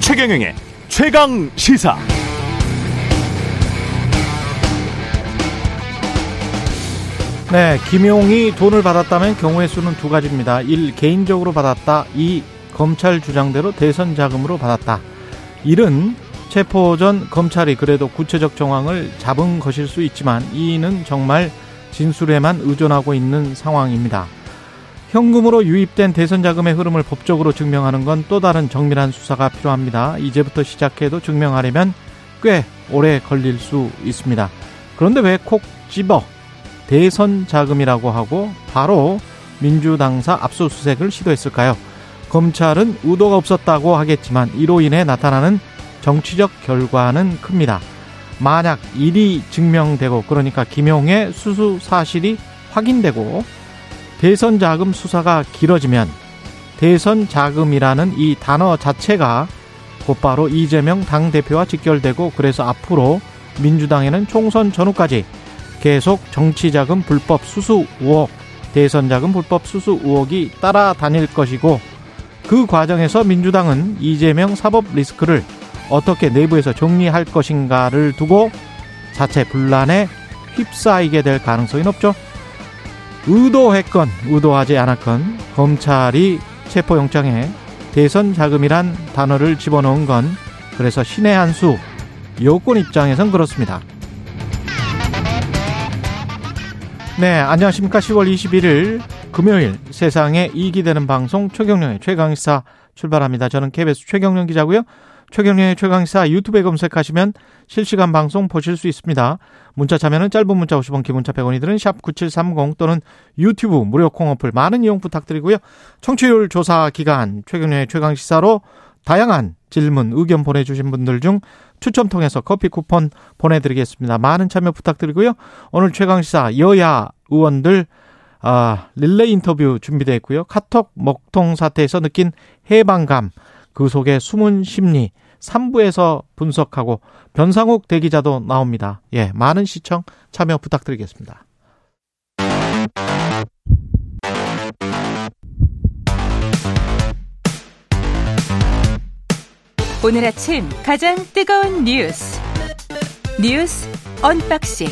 최경영의 최강 시사. 네, 김용이 돈을 받았다면 경우의 수는 두 가지입니다. 1. 개인적으로 받았다. 2. 검찰 주장대로 대선 자금으로 받았다. 1은 체포 전 검찰이 그래도 구체적 정황을 잡은 것일 수 있지만 2는 정말 진술에만 의존하고 있는 상황입니다. 현금으로 유입된 대선 자금의 흐름을 법적으로 증명하는 건 또 다른 정밀한 수사가 필요합니다. 이제부터 시작해도 증명하려면 꽤 오래 걸릴 수 있습니다. 그런데 왜 콕 집어 대선 자금이라고 하고 바로 민주당사 압수수색을 시도했을까요? 검찰은 의도가 없었다고 하겠지만 이로 인해 나타나는 정치적 결과는 큽니다. 만약 일이 증명되고 그러니까 김용의 수수 사실이 확인되고 대선 자금 수사가 길어지면 대선 자금이라는 이 단어 자체가 곧바로 이재명 당대표와 직결되고 그래서 앞으로 민주당에는 총선 전후까지 계속 정치자금 불법 수수 의혹, 대선 자금 불법 수수 의혹이 따라다닐 것이고 그 과정에서 민주당은 이재명 사법 리스크를 어떻게 내부에서 정리할 것인가를 두고 자체 분란에 휩싸이게 될 가능성이 높죠. 의도했건 의도하지 않았건 검찰이 체포영장에 대선 자금이란 단어를 집어넣은 건 그래서 신의 한 수 여권 입장에선 그렇습니다. 네, 안녕하십니까. 10월 21일 금요일 세상에 이익이 되는 방송 최경령의 최강시사 출발합니다. 저는 KBS 최경령 기자고요. 최경령의 최강시사 유튜브에 검색하시면 실시간 방송 보실 수 있습니다. 문자 참여는 짧은 문자 50원, 기본차 100원이 드는 샵 9730 또는 유튜브 무료 콩 어플 많은 이용 부탁드리고요. 청취율 조사 기간 최경령의 최강시사로 다양한 질문, 의견 보내주신 분들 중 추첨 통해서 커피 쿠폰 보내드리겠습니다. 많은 참여 부탁드리고요. 오늘 최강시사 여야 의원들 아, 릴레이 인터뷰 준비되어 있고요. 카톡 먹통 사태에서 느낀 해방감, 그 속에 숨은 심리, 3부에서 분석하고 변상욱 대기자도 나옵니다. 예, 많은 시청 참여 부탁드리겠습니다. 오늘 아침 가장 뜨거운 뉴스 뉴스 언박싱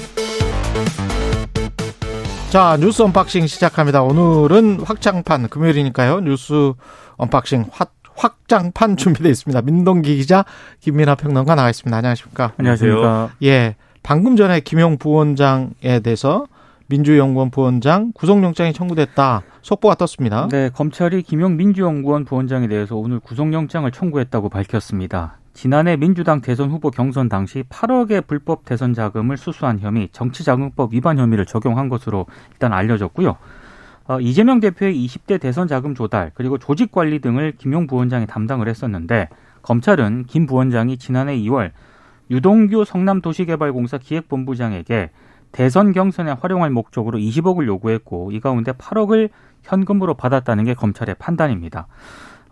자 뉴스 언박싱 시작합니다. 오늘은 확장판 금요일이니까요. 뉴스 언박싱 확, 확장판 준비되어 있습니다. 민동기 기자 김민아 평론가 나와 있습니다. 안녕하십니까? 안녕하세요. 예, 방금 전에 김용 부원장에 대해서 민주연구원 부원장 구속영장이 청구됐다. 속보가 떴습니다. 네, 검찰이 김용 민주연구원 부원장에 대해서 오늘 구속영장을 청구했다고 밝혔습니다. 지난해 민주당 대선 후보 경선 당시 8억의 불법 대선 자금을 수수한 혐의, 정치자금법 위반 혐의를 적용한 것으로 일단 알려졌고요. 어, 이재명 대표의 20대 대선 자금 조달 그리고 조직 관리 등을 김용 부원장이 담당을 했었는데 검찰은 김 부원장이 지난해 2월 유동규 성남도시개발공사 기획본부장에게 대선 경선에 활용할 목적으로 20억을 요구했고 이 가운데 8억을 현금으로 받았다는 게 검찰의 판단입니다.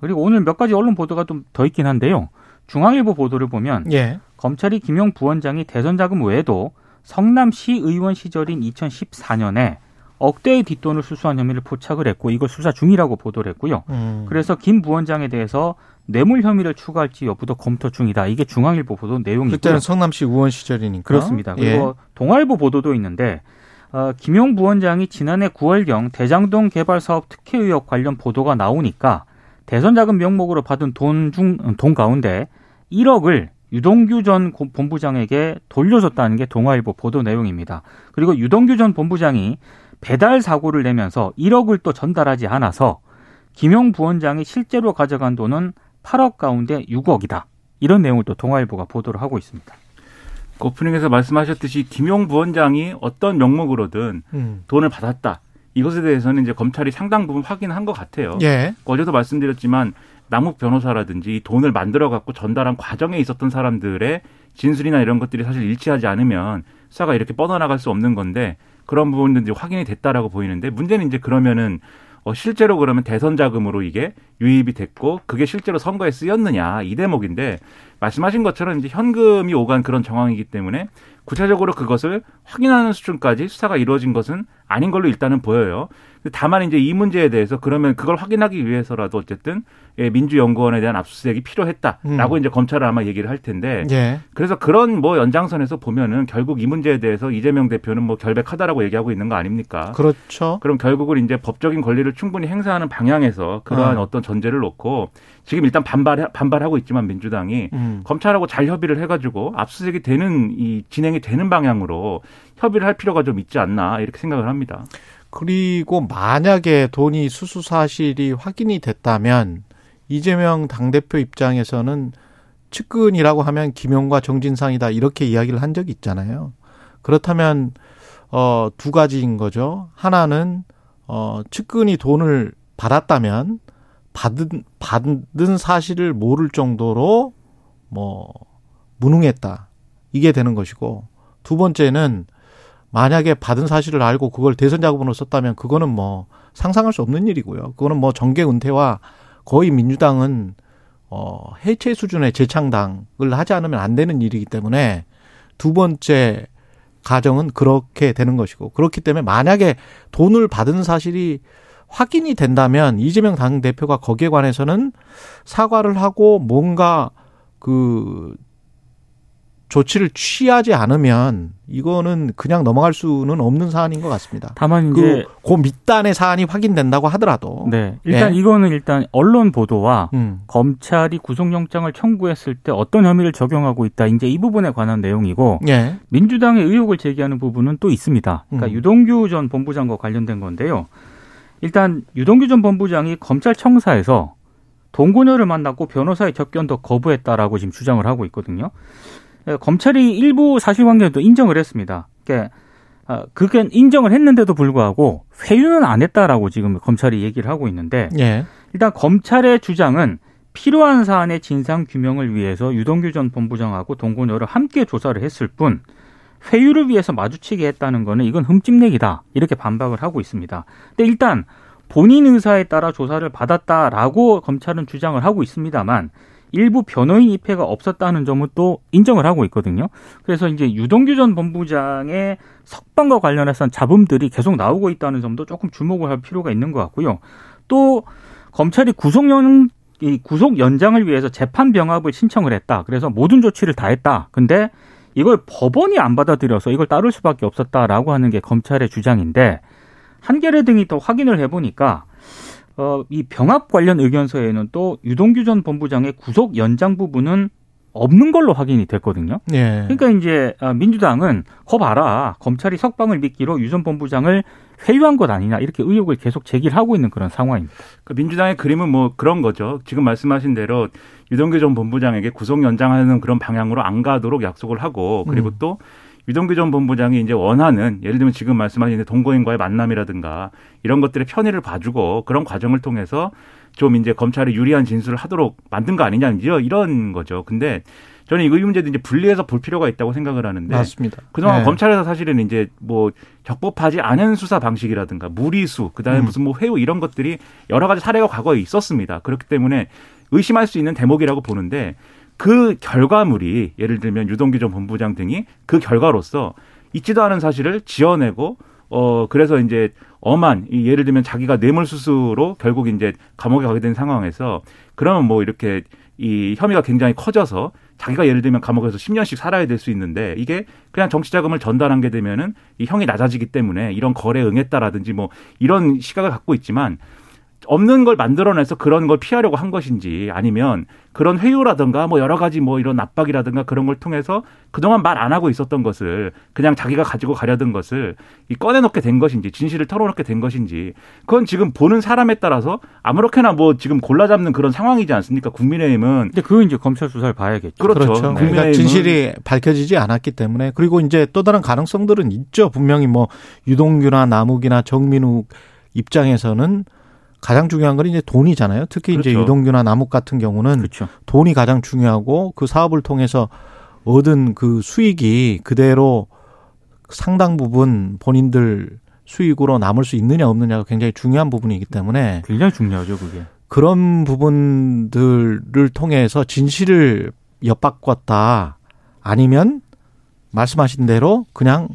그리고 오늘 몇 가지 언론 보도가 좀 더 있긴 한데요. 중앙일보 보도를 보면 예. 검찰이 김용 부원장이 대선 자금 외에도 성남시 의원 시절인 2014년에 억대의 뒷돈을 수수한 혐의를 포착을 했고 이걸 수사 중이라고 보도를 했고요. 음. 그래서 김 부원장에 대해서 뇌물 혐의를 추가할지 여부도 검토 중이다. 이게 중앙일보 보도 내용이고요. 그때는 성남시 의원 시절이니까 그렇습니다. 예. 그리고 동아일보 보도도 있는데 어, 김용 부원장이 지난해 9월경 대장동 개발 사업 특혜 의혹 관련 보도가 나오니까 대선 자금 명목으로 받은 돈 중 돈 가운데 1억을 유동규 전 고- 본부장에게 돌려줬다는 게 동아일보 보도 내용입니다. 그리고 유동규 전 본부장이 배달 사고를 내면서 1억을 또 전달하지 않아서 김용 부원장이 실제로 가져간 돈은 8억 가운데 6억이다. 이런 내용을 또 동아일보가 보도를 하고 있습니다. 그 오프닝에서 말씀하셨듯이 김용 부원장이 어떤 명목으로든 음. 돈을 받았다. 이것에 대해서는 이제 검찰이 상당 부분 확인한 것 같아요. 예. 어제도 말씀드렸지만 남욱 변호사라든지 이 돈을 만들어 갖고 전달한 과정에 있었던 사람들의 진술이나 이런 것들이 사실 일치하지 않으면 수사가 이렇게 뻗어나갈 수 없는 건데 그런 부분들이 확인이 됐다라고 보이는데 문제는 이제 그러면은 어, 실제로 그러면 대선 자금으로 이게 유입이 됐고 그게 실제로 선거에 쓰였느냐 이 대목인데 말씀하신 것처럼 이제 현금이 오간 그런 정황이기 때문에 구체적으로 그것을 확인하는 수준까지 수사가 이루어진 것은 아닌 걸로 일단은 보여요. 다만 이제 이 문제에 대해서 그러면 그걸 확인하기 위해서라도 어쨌든 예, 민주연구원에 대한 압수수색이 필요했다라고 음. 이제 검찰은 아마 얘기를 할 텐데 예. 그래서 그런 뭐 연장선에서 보면은 결국 이 문제에 대해서 이재명 대표는 뭐 결백하다라고 얘기하고 있는 거 아닙니까? 그렇죠. 그럼 결국은 이제 법적인 권리를 충분히 행사하는 방향에서 그러한 어. 떤 전제를 놓고 지금 일단 반발 반발하고 있지만 민주당이 음. 검찰하고 잘 협의를 해가지고 압수수색이 되는 이 진행이 되는 방향으로 협의를 할 필요가 좀 있지 않나 이렇게 생각을 합니다. 그리고 만약에 돈이 수수 사실이 확인이 됐다면 이재명 당대표 입장에서는 측근이라고 하면 김용과 정진상이다 이렇게 이야기를 한 적이 있잖아요. 그렇다면 어 두 가지인 거죠. 하나는 어 측근이 돈을 받았다면 받은 받은 사실을 모를 정도로 뭐 무능했다. 이게 되는 것이고 두 번째는 만약에 받은 사실을 알고 그걸 대선 자금으로 썼다면 그거는 뭐 상상할 수 없는 일이고요. 그거는 뭐 정계 은퇴와 거의 민주당은 어 해체 수준의 재창당을 하지 않으면 안 되는 일이기 때문에 두 번째 가정은 그렇게 되는 것이고 그렇기 때문에 만약에 돈을 받은 사실이 확인이 된다면 이재명 당 대표가 거기에 관해서는 사과를 하고 뭔가 그 조치를 취하지 않으면 이거는 그냥 넘어갈 수는 없는 사안인 것 같습니다. 다만 이제 그, 그 밑단의 사안이 확인된다고 하더라도 네 일단 예. 이거는 일단 언론 보도와 음. 검찰이 구속영장을 청구했을 때 어떤 혐의를 적용하고 있다 이제 이 부분에 관한 내용이고 예. 민주당의 의혹을 제기하는 부분은 또 있습니다. 그러니까 음. 유동규 전 본부장과 관련된 건데요. 일단 유동규 전 본부장이 검찰 청사에서 동고녀를 만났고 변호사의 접견도 거부했다라고 지금 주장을 하고 있거든요. 예, 검찰이 일부 사실관계도 인정을 했습니다. 그러니까 아, 그게 인정을 했는데도 불구하고 회유는 안 했다라고 지금 검찰이 얘기를 하고 있는데 예. 일단 검찰의 주장은 필요한 사안의 진상 규명을 위해서 유동규 전 본부장하고 동고녀를 함께 조사를 했을 뿐 회유를 위해서 마주치게 했다는 거는 이건 흠집내기다 이렇게 반박을 하고 있습니다. 근데 일단 본인 의사에 따라 조사를 받았다라고 검찰은 주장을 하고 있습니다만 일부 변호인 입회가 없었다는 점은 또 인정을 하고 있거든요. 그래서 이제 유동규 전 본부장의 석방과 관련해서 잡음들이 계속 나오고 있다는 점도 조금 주목을 할 필요가 있는 것 같고요. 또 검찰이 구속연 이 구속 연장을 위해서 재판 병합을 신청을 했다. 그래서 모든 조치를 다 했다. 근데 이걸 법원이 안 받아들여서 이걸 따를 수밖에 없었다라고 하는 게 검찰의 주장인데 한겨레 등이 또 확인을 해보니까 어, 이 병합 관련 의견서에는 또 유동규 전 본부장의 구속 연장 부분은 없는 걸로 확인이 됐거든요. 예. 그러니까 이제 아, 민주당은 거 봐라 검찰이 석방을 미끼로 유 전 본부장을 회유한 것 아니냐 이렇게 의혹을 계속 제기를 하고 있는 그런 상황입니다. 그러니까 민주당의 그림은 뭐 그런 거죠. 지금 말씀하신 대로 유동규 전 본부장에게 구속 연장하는 그런 방향으로 안 가도록 약속을 하고 그리고 음. 또 유동규 전 본부장이 이제 원하는 예를 들면 지금 말씀하신 동거인과의 만남이라든가 이런 것들의 편의를 봐주고 그런 과정을 통해서 좀 이제 검찰이 유리한 진술을 하도록 만든 거 아니냐 이런 거죠. 근데 저는 이 문제도 이제 분리해서 볼 필요가 있다고 생각을 하는데 맞습니다. 그동안 네. 검찰에서 사실은 이제 뭐 적법하지 않은 수사 방식이라든가 무리수 그다음에 음. 무슨 뭐 회유 이런 것들이 여러 가지 사례가 과거에 있었습니다. 그렇기 때문에 의심할 수 있는 대목이라고 보는데 그 결과물이 예를 들면 유동규 전 본부장 등이 그 결과로서 있지도 않은 사실을 지어내고 어 그래서 이제 엄한 이 예를 들면 자기가 뇌물 수수로 결국 이제 감옥에 가게 된 상황에서 그러면 뭐 이렇게 이 혐의가 굉장히 커져서 자기가 예를 들면 감옥에서 10년씩 살아야 될 수 있는데 이게 그냥 정치 자금을 전달한 게 되면은 이 형이 낮아지기 때문에 이런 거래에 응했다라든지 뭐 이런 시각을 갖고 있지만 없는 걸 만들어내서 그런 걸 피하려고 한 것인지 아니면 그런 회유라든가 뭐 여러 가지 뭐 이런 압박이라든가 그런 걸 통해서 그동안 말 안 하고 있었던 것을 그냥 자기가 가지고 가려던 것을 이 꺼내놓게 된 것인지 진실을 털어놓게 된 것인지 그건 지금 보는 사람에 따라서 아무렇게나 뭐 지금 골라잡는 그런 상황이지 않습니까? 국민의힘은. 근데 그건 이제 검찰 수사를 봐야겠죠. 그렇죠. 그렇죠. 그러니까 진실이 밝혀지지 않았기 때문에 그리고 이제 또 다른 가능성들은 있죠. 분명히 뭐 유동규나 남욱이나 정민욱 입장에서는 가장 중요한 건 이제 돈이잖아요. 특히 그렇죠. 이제 유동규나 남욱 같은 경우는 그렇죠. 돈이 가장 중요하고 그 사업을 통해서 얻은 그 수익이 그대로 상당 부분 본인들 수익으로 남을 수 있느냐 없느냐가 굉장히 중요한 부분이기 때문에 굉장히 중요하죠, 그게. 그런 부분들을 통해서 진실을 엿바꿨다 아니면 말씀하신 대로 그냥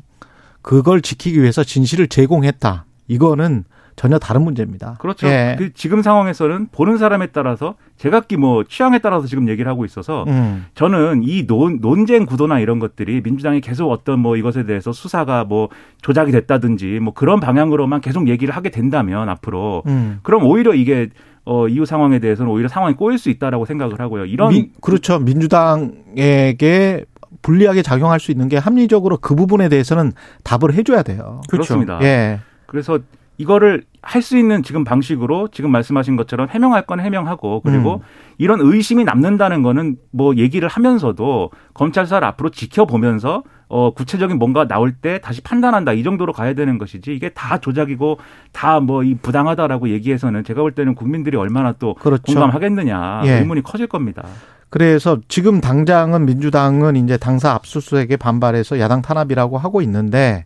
그걸 지키기 위해서 진실을 제공했다. 이거는 전혀 다른 문제입니다. 그렇죠. 예. 그 지금 상황에서는 보는 사람에 따라서 제각기 뭐 취향에 따라서 지금 얘기를 하고 있어서 음. 저는 이 논, 논쟁 구도나 이런 것들이 민주당이 계속 어떤 뭐 이것에 대해서 수사가 뭐 조작이 됐다든지 뭐 그런 방향으로만 계속 얘기를 하게 된다면 앞으로 음. 그럼 오히려 이게 어, 이후 상황에 대해서는 오히려 상황이 꼬일 수 있다라고 생각을 하고요. 이런 미- 그렇죠. 민주당에게 불리하게 작용할 수 있는 게 합리적으로 그 부분에 대해서는 답을 해줘야 돼요. 그렇습니다. 예. 그래서 이거를 할 수 있는 지금 방식으로 지금 말씀하신 것처럼 해명할 건 해명하고 그리고 음. 이런 의심이 남는다는 거는 뭐 얘기를 하면서도 검찰 수사를 앞으로 지켜보면서 어 구체적인 뭔가 나올 때 다시 판단한다 이 정도로 가야 되는 것이지 이게 다 조작이고 다 뭐 이 부당하다라고 얘기해서는 제가 볼 때는 국민들이 얼마나 또 그렇죠. 공감하겠느냐 예. 의문이 커질 겁니다. 그래서 지금 당장은 민주당은 이제 당사 압수수색에 반발해서 야당 탄압이라고 하고 있는데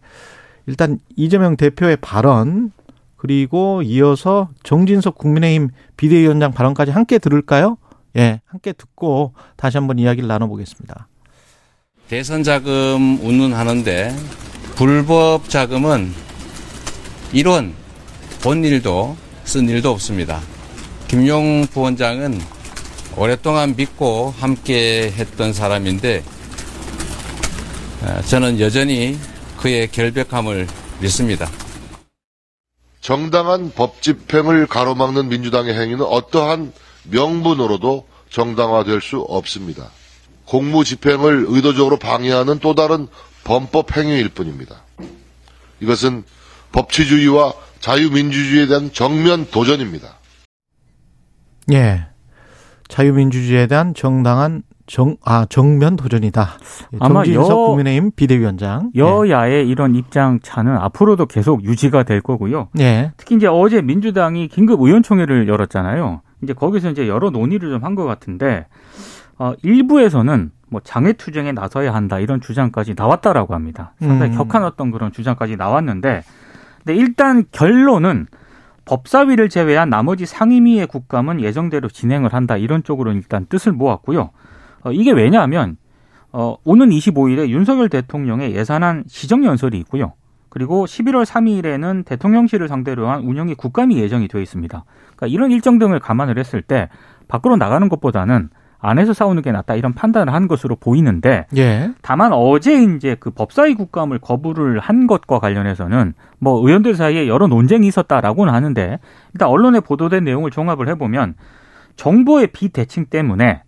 일단 이재명 대표의 발언 그리고 이어서 정진석 국민의힘 비대위원장 발언까지 함께 들을까요? 예, 함께 듣고 다시 한번 이야기를 나눠보겠습니다. 대선 자금 운운하는데 불법 자금은 이론 본 일도 쓴 일도 없습니다. 김용 부원장은 오랫동안 믿고 함께 했던 사람인데 어, 저는 여전히 그의 결백함을 믿습니다. 정당한 법 집행을 가로막는 민주당의 행위는 어떠한 명분으로도 정당화될 수 없습니다. 공무 집행을 의도적으로 방해하는 또 다른 범법 행위일 뿐입니다. 이것은 법치주의와 자유민주주의에 대한 정면 도전입니다. 예. 자유민주주의에 대한 정당한 정, 아, 정면 도전이다. 예, 아마 정진석 여- 국민의힘 비대위원장. 여야의 이런 입장 차는 앞으로도 계속 유지가 될 거고요. 예. 예. 특히 이제 어제 민주당이 긴급 의원총회를 열었잖아요. 이제 거기서 이제 여러 논의를 좀 한 것 같은데 어, 일부에서는 뭐 장애 투쟁에 나서야 한다 이런 주장까지 나왔다라고 합니다. 상당히 음. 격한 어떤 그런 주장까지 나왔는데, 근데 일단 결론은 법사위를 제외한 나머지 상임위의 국감은 예정대로 진행을 한다 이런 쪽으로 일단 뜻을 모았고요. 어, 이게 왜냐하면 어, 오는 25일에 윤석열 대통령의 예산안 시정연설이 있고요. 그리고 11월 3일에는 대통령실을 상대로 한 운영이 국감이 예정이 되어 있습니다. 그러니까 이런 일정 등을 감안을 했을 때 밖으로 나가는 것보다는 안에서 싸우는 게 낫다 이런 판단을 한 것으로 보이는데 예. 다만 어제 이제 그 법사위 국감을 거부를 한 것과 관련해서는 뭐 의원들 사이에 여러 논쟁이 있었다라고는 하는데 일단 언론에 보도된 내용을 종합을 해보면 정부의 비대칭 때문에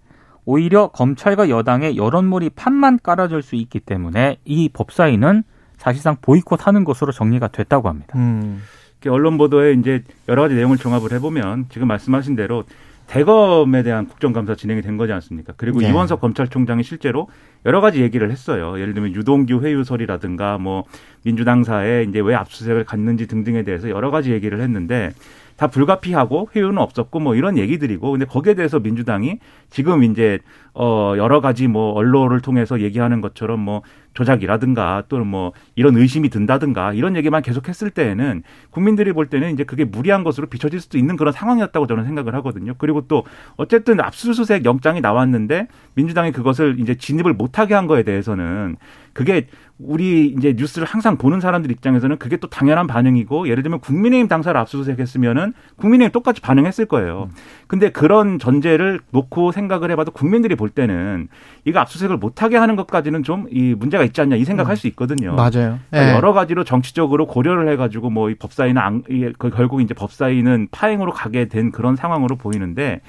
오히려 검찰과 여당의 여론몰이 판만 깔아줄 수 있기 때문에 이 법사위는 사실상 보이콧하는 것으로 정리가 됐다고 합니다. 음. 이렇게 언론 보도에 이제 여러 가지 내용을 종합을 해보면 지금 말씀하신 대로 대검에 대한 국정감사 진행이 된 거지 않습니까? 그리고 네. 이원석 검찰총장이 실제로 여러 가지 얘기를 했어요. 예를 들면 유동규 회유설이라든가 뭐 민주당사에 이제 왜 압수수색을 갔는지 등등에 대해서 여러 가지 얘기를 했는데 다 불가피하고 회유는 없었고 뭐 이런 얘기들이고 근데 거기에 대해서 민주당이 지금 이제 어 여러 가지 뭐 언론을 통해서 얘기하는 것처럼 뭐 조작이라든가 또는 뭐 이런 의심이 든다든가 이런 얘기만 계속했을 때에는 국민들이 볼 때는 이제 그게 무리한 것으로 비춰질 수도 있는 그런 상황이었다고 저는 생각을 하거든요. 그리고 또 어쨌든 압수수색 영장이 나왔는데 민주당이 그것을 이제 진입을 못하게 한 거에 대해서는 그게 우리 이제 뉴스를 항상 보는 사람들 입장에서는 그게 또 당연한 반응이고 예를 들면 국민의힘 당사를 압수수색했으면은 국민의힘 똑같이 반응했을 거예요. 근데 그런 전제를 놓고 생각을 해봐도 국민들이 볼 때는 이거 압수수색을 못하게 하는 것까지는 좀 이 문제가 있지 않냐 이 생각할 수 있거든요. 맞아요. 그러니까 예. 여러 가지로 정치적으로 고려를 해가지고 뭐 이 법사위는 안, 그 결국 이제 법사위는 파행으로 가게 된 그런 상황으로 보이는데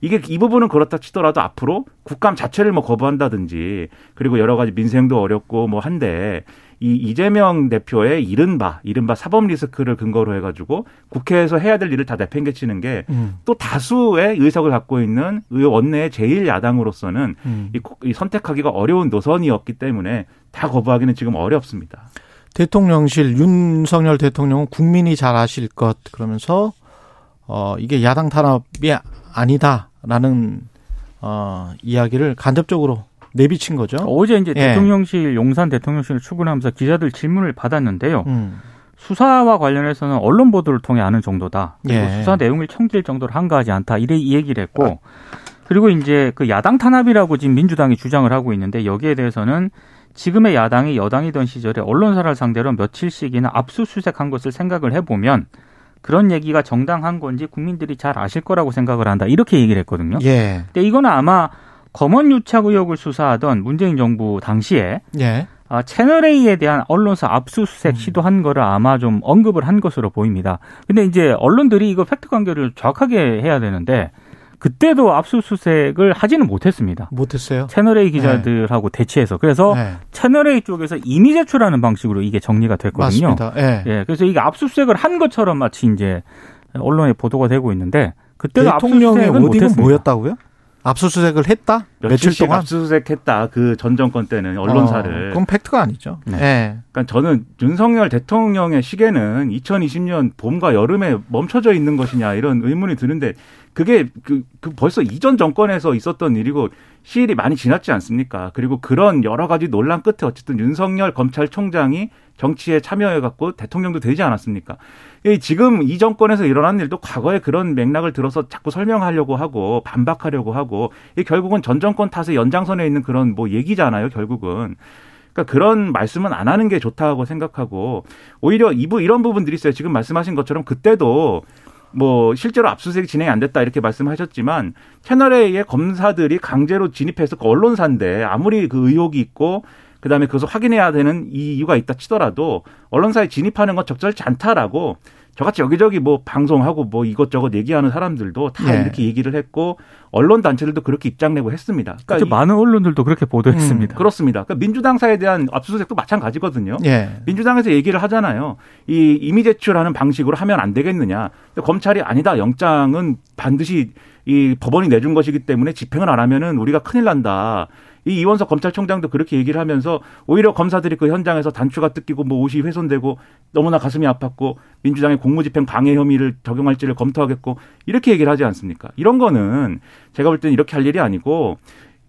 이게 이 부분은 그렇다 치더라도 앞으로 국감 자체를 뭐 거부한다든지 그리고 여러 가지 민생도 어렵고 뭐 한데 이 이재명 대표의 이른바 이른바 사법 리스크를 근거로 해가지고 국회에서 해야 될 일을 다 내팽개치는 게또 음. 다수의 의석을 갖고 있는 의 원 내의 제일 야당으로서는 음. 이 선택하기가 어려운 노선이었기 때문에 다 거부하기는 지금 어렵습니다. 대통령실 윤석열 대통령은 국민이 잘 아실 것 그러면서 어 이게 야당 탄압이 아니다라는 어 이야기를 간접적으로 내비친 거죠. 어제 이제 예. 대통령실 용산 대통령실을 출근하면서 기자들 질문을 받았는데요. 음. 수사와 관련해서는 언론 보도를 통해 아는 정도다. 그리고 예. 수사 내용을 청질 정도로 한가하지 않다. 이래 이 얘기를 했고 그리고 이제 그 야당 탄압이라고 지금 민주당이 주장을 하고 있는데 여기에 대해서는 지금의 야당이 여당이던 시절에 언론사를 상대로 며칠씩이나 압수수색한 것을 생각을 해보면 그런 얘기가 정당한 건지 국민들이 잘 아실 거라고 생각을 한다. 이렇게 얘기를 했거든요. 예. 근데 이거는 아마 검언 유착 의혹을 수사하던 문재인 정부 당시에 예. 아, 채널 A에 대한 언론사 압수수색 음. 시도한 거를 아마 좀 언급을 한 것으로 보입니다. 근데 이제 언론들이 이거 팩트 관계를 정확하게 해야 되는데 그때도 압수수색을 하지는 못했습니다. 못했어요. 채널 A 기자들하고 대치해서 그래서 네. 채널 A 쪽에서 이미 제출하는 방식으로 이게 정리가 됐거든요. 맞습니다. 예. 예, 그래서 이게 압수수색을 한 것처럼 마치 이제 언론에 보도가 되고 있는데 그때도 대통령의 못했습니다. 뭐였다고요? 압수수색을 했다? 며칠 동안? 압수수색했다. 그 전 정권 때는 언론사를. 어, 그건 팩트가 아니죠. 네. 예. 그러니까 저는 윤석열 대통령의 시계는 2020년 봄과 여름에 멈춰져 있는 것이냐 이런 의문이 드는데 그게 그, 그 벌써 이전 정권에서 있었던 일이고 시일이 많이 지났지 않습니까? 그리고 그런 여러 가지 논란 끝에 어쨌든 윤석열 검찰총장이 정치에 참여해갖고 대통령도 되지 않았습니까? 이 지금 이 정권에서 일어난 일도 과거에 그런 맥락을 들어서 자꾸 설명하려고 하고 반박하려고 하고 이 결국은 전 정권 탓의 연장선에 있는 그런 뭐 얘기잖아요, 결국은. 그러니까 그런 말씀은 안 하는 게 좋다고 생각하고 오히려 이부 이런 부분들이 있어요. 지금 말씀하신 것처럼 그때도 뭐 실제로 압수수색이 진행이 안 됐다 이렇게 말씀하셨지만 채널 A의 검사들이 강제로 진입해서 그 언론사인데 아무리 그 의혹이 있고 그다음에 그것을 확인해야 되는 이 이유가 있다 치더라도 언론사에 진입하는 건 적절치 않다라고 저같이 여기저기 뭐 방송하고 뭐 이것저것 얘기하는 사람들도 다 예. 이렇게 얘기를 했고 언론 단체들도 그렇게 입장 내고 했습니다. 그러니까 그렇죠. 이- 많은 언론들도 그렇게 보도했습니다. 그렇습니다. 그러니까 민주당사에 대한 압수수색도 마찬가지거든요. 예. 민주당에서 얘기를 하잖아요. 이 이미 제출하는 방식으로 하면 안 되겠느냐. 검찰이 아니다. 영장은 반드시 이 법원이 내준 것이기 때문에 집행을 안 하면은 우리가 큰일 난다. 이 이원석 검찰총장도 그렇게 얘기를 하면서 오히려 검사들이 그 현장에서 단추가 뜯기고 뭐 옷이 훼손되고 너무나 가슴이 아팠고 민주당의 공무집행 방해 혐의를 적용할지를 검토하겠고 이렇게 얘기를 하지 않습니까? 이런 거는 제가 볼 때는 이렇게 할 일이 아니고